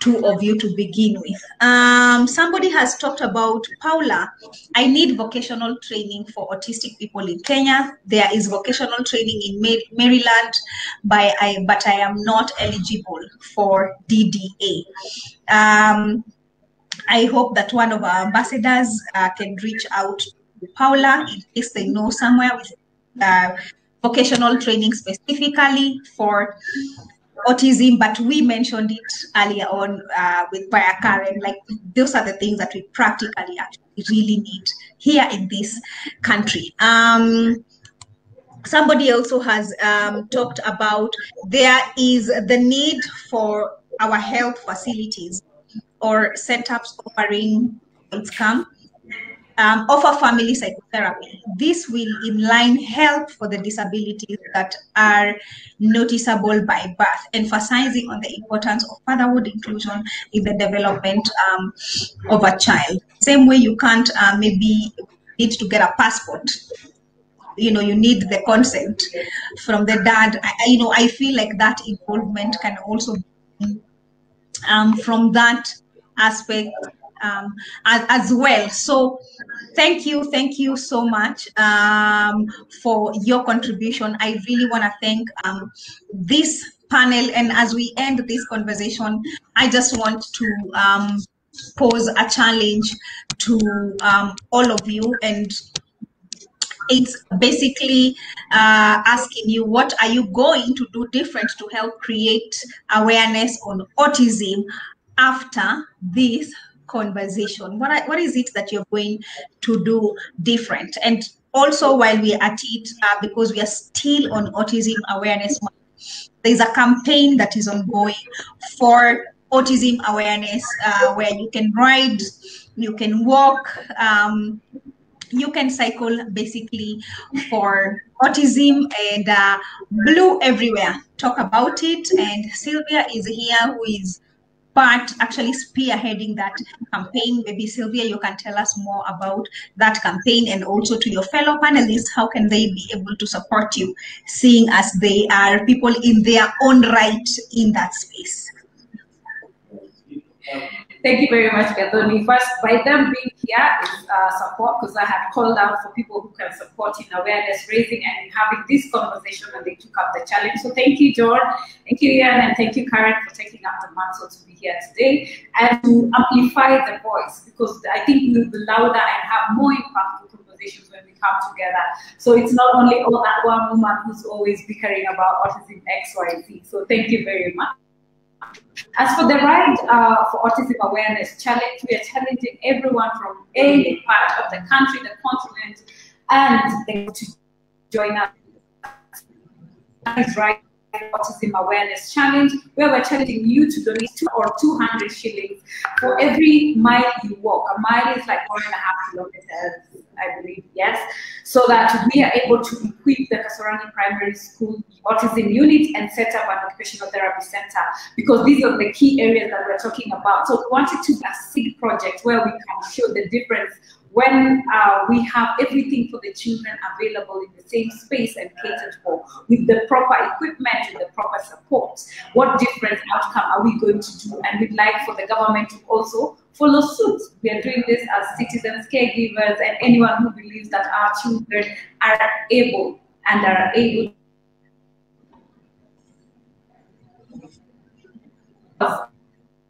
two of you to begin with. Um, somebody has talked about Paula. I need vocational training for autistic people in Kenya. There is vocational training in Maryland, by I, but I am not eligible for DDA. Um, I hope that one of our ambassadors uh, can reach out to Paula in case they know somewhere with uh, vocational training specifically for autism, but we mentioned it earlier on uh, with Prior Karen. Like those are the things that we practically actually really need here in this country. Um, somebody also has um, talked about there is the need for our health facilities or setups offering its come um, offer family psychotherapy. This will inline help for the disabilities that are noticeable by birth, emphasizing on the importance of fatherhood inclusion in the development um, of a child. Same way you can't uh, maybe need to get a passport you know you need the consent from the dad I, you know i feel like that involvement can also um, from that aspect um, as, as, well. So thank you, thank you so much um, for your contribution. I really want to thank um, this panel. And as we end this conversation, I just want to um, pose a challenge to um, all of you and it's basically uh, asking you what are you going to do different to help create awareness on autism after this conversation? What, what is it that you're going to do different? And also, while we're at it, uh, because we are still on Autism Awareness there's a campaign that is ongoing for autism awareness uh, where you can ride, you can walk, um, you can cycle basically for autism and uh, blue everywhere talk about it and sylvia is here who is but actually spearheading that campaign. Maybe Sylvia, you can tell us more about that campaign and also to your fellow panelists, how can they be able to support you, seeing as they are people in their own right in that space? Thank you very much, Gathoni. First, by them being here is uh, support because I had called out for people who can support in awareness raising and having this conversation and they took up the challenge. So thank you, John. Thank you, Ian, and thank you, Karen, for taking up the mantle to be here today and to amplify the voice because I think we'll be louder and have more impactful conversations when we come together. So it's not only all that one woman who's always bickering about autism X, Y, Z. So thank you very much. As for the Ride uh, for Autism Awareness Challenge, we are challenging everyone from any part of the country, the continent, and to join us. Ride Autism Awareness Challenge, where we're challenging you to donate two or 200 shillings for every mile you walk. A mile is like one and a half kilometers, I believe, yes, so that we are able to equip the Kasarani Primary School Autism Unit and set up an occupational therapy center because these are the key areas that we're talking about. So we wanted to be a seed project where we can show the difference when uh, we have everything for the children available in the same space and catered for with the proper equipment and the proper support, what different outcome are we going to do? And we'd like for the government to also follow suit. We are doing this as citizens, caregivers, and anyone who believes that our children are able and are able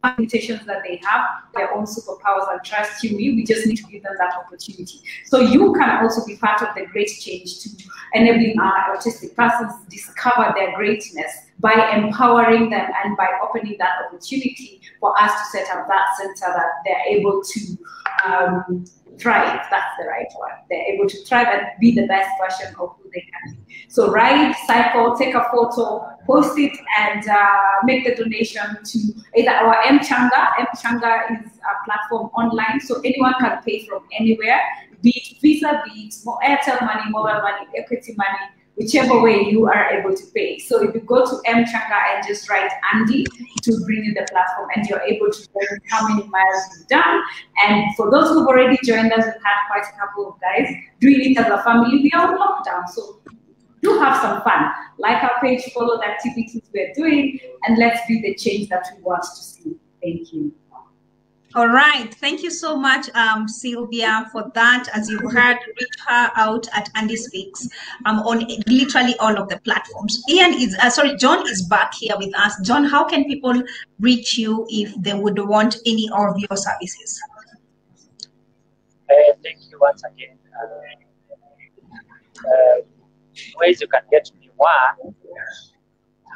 limitations that they have, their own superpowers, and trust you. We just need to give them that opportunity. So you can also be part of the great change to enabling our autistic persons discover their greatness by empowering them and by opening that opportunity for us to set up that center that they're able to um, thrive. That's the right one. They're able to thrive and be the best version of who they can be. So ride, cycle, take a photo, post it, and uh, make the donation to either our M-Changa. M-Changa is a platform online, so anyone can pay from anywhere, be it Visa, be it Airtel money, mobile money, equity money, whichever way you are able to pay. So if you go to mchanga and just write Andy to bring in the platform and you're able to learn how many miles you've done. And for those who've already joined us, we've had quite a couple of guys doing it as a family. We are on lockdown, so do have some fun. Like our page, follow the activities we're doing, and let's be the change that we want to see. Thank you. All right. Thank you so much, um, Sylvia, for that. As you heard, reach her out at Andy Speaks um, on literally all of the platforms. Ian is, uh, sorry, John is back here with us. John, how can people reach you if they would want any of your services? Uh, thank you once again. Uh, ways you can get me one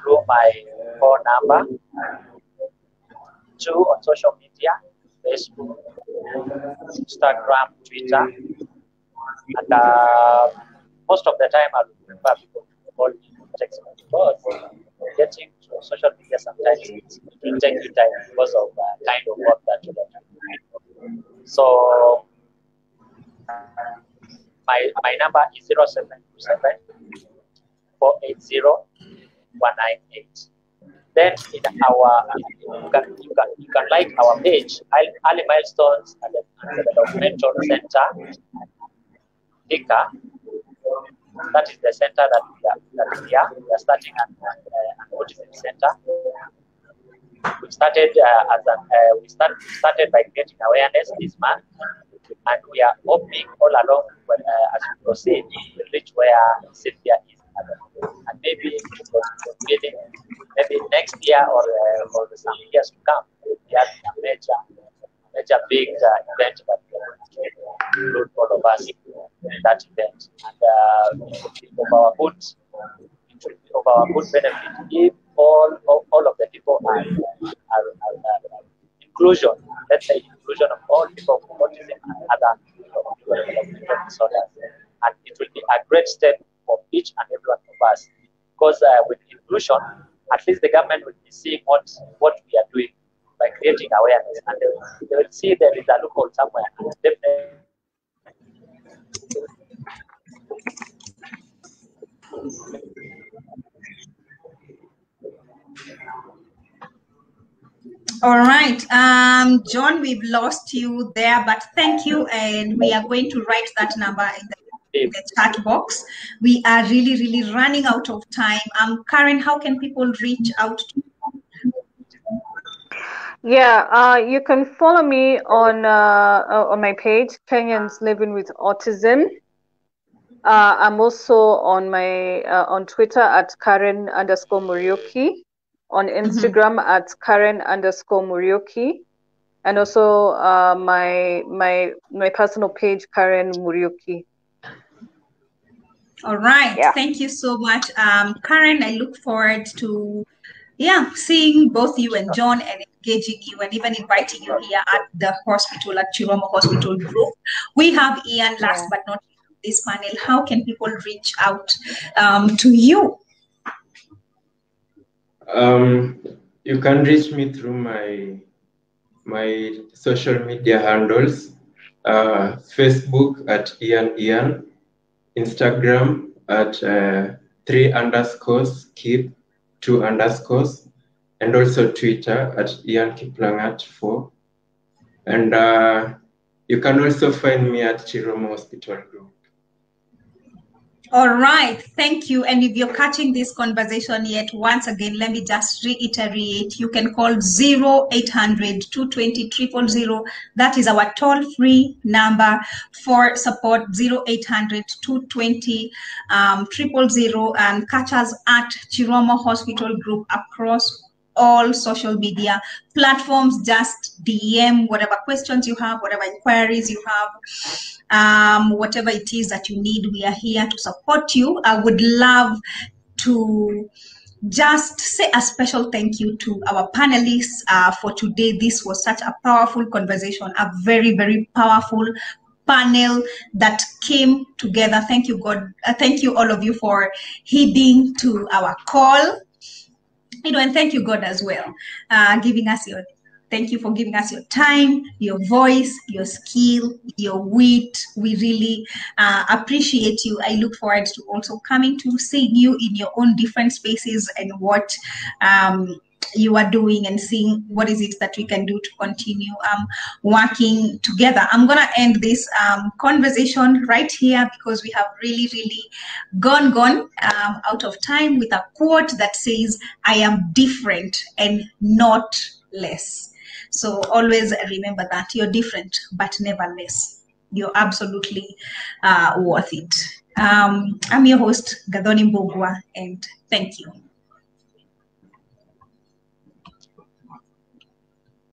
through my phone number, two on social media Facebook, Instagram, Twitter, and uh, most of the time I prefer people call me text me because getting to social media sometimes it will take you time because of the kind of work that you do. So my my number is 0727 480 198. Then in our you can you can you can like our page early milestones and the, developmental center Thika. That is the center that we are that we are, we are starting an, uh, an autism center. We started uh, as an uh, we start, started by creating awareness this month, and we are hoping all along when, uh, as we proceed, we'll reach where Cynthia is. And maybe maybe next year or uh, or some years to come, we have a major major big uh, event that will include all of us in that event, and uh, of our good of our good benefit if all all, all of the people are, are, are, are inclusion, let's say inclusion of all people with autism and other developmental disorders, and it will be a great step for each and every one of us. Because uh, with inclusion, at least the government will be seeing what, what we are doing by creating awareness and they will, they will see there is a loophole somewhere. And definitely All right, um, John, we've lost you there, but thank you, and we are going to write that number in the in the chat box. We are really, really running out of time. Um, Karen, how can people reach out to you? Yeah, uh, you can follow me on uh, uh, on my page, Kenyans Living with Autism. Uh, I'm also on my uh, on Twitter at Karen underscore Muriuki, on mm-hmm. Instagram mm-hmm. at Karen underscore Muriuki, and also uh, my my my personal page, Karen Muriuki. All right. Yeah. Thank you so much. Um, Karen, I look forward to yeah, seeing both you and John and engaging you and even inviting you here at the hospital at Chiromo Hospital Group. We have Ian last yeah. but not least, this panel. How can people reach out um, to you? Um, you can reach me through my my social media handles, uh, Facebook at Ian Ian, Instagram at uh, three underscores keep two underscores, and also Twitter at Ian Kiplangat four. And uh, you can also find me at Chiromo Hospital Group. All right, thank you. And if you're catching this conversation yet, once again, let me just reiterate you can call 0800 220 000. That is our toll free number for support 0800 220 um, 000 and catch us at Chiromo Hospital Group across all social media platforms. Just DM whatever questions you have, whatever inquiries you have um, whatever it is that you need, we are here to support you. I would love to just say a special thank you to our panelists uh, for today. This was such a powerful conversation, a very, very powerful panel that came together. Thank you, God. Uh, thank you, all of you, for heeding to our call. You know, and thank you, God, as well, uh, giving us your Thank you for giving us your time, your voice, your skill, your wit. We really uh, appreciate you. I look forward to also coming to seeing you in your own different spaces and what um, you are doing and seeing what is it that we can do to continue um, working together. I'm going to end this um, conversation right here because we have really, really gone, gone um, out of time with a quote that says, I am different and not less. So always remember that you're different, but never less. You're absolutely uh, worth it. Um, I'm your host, Gadoni Mbogwa, and thank you.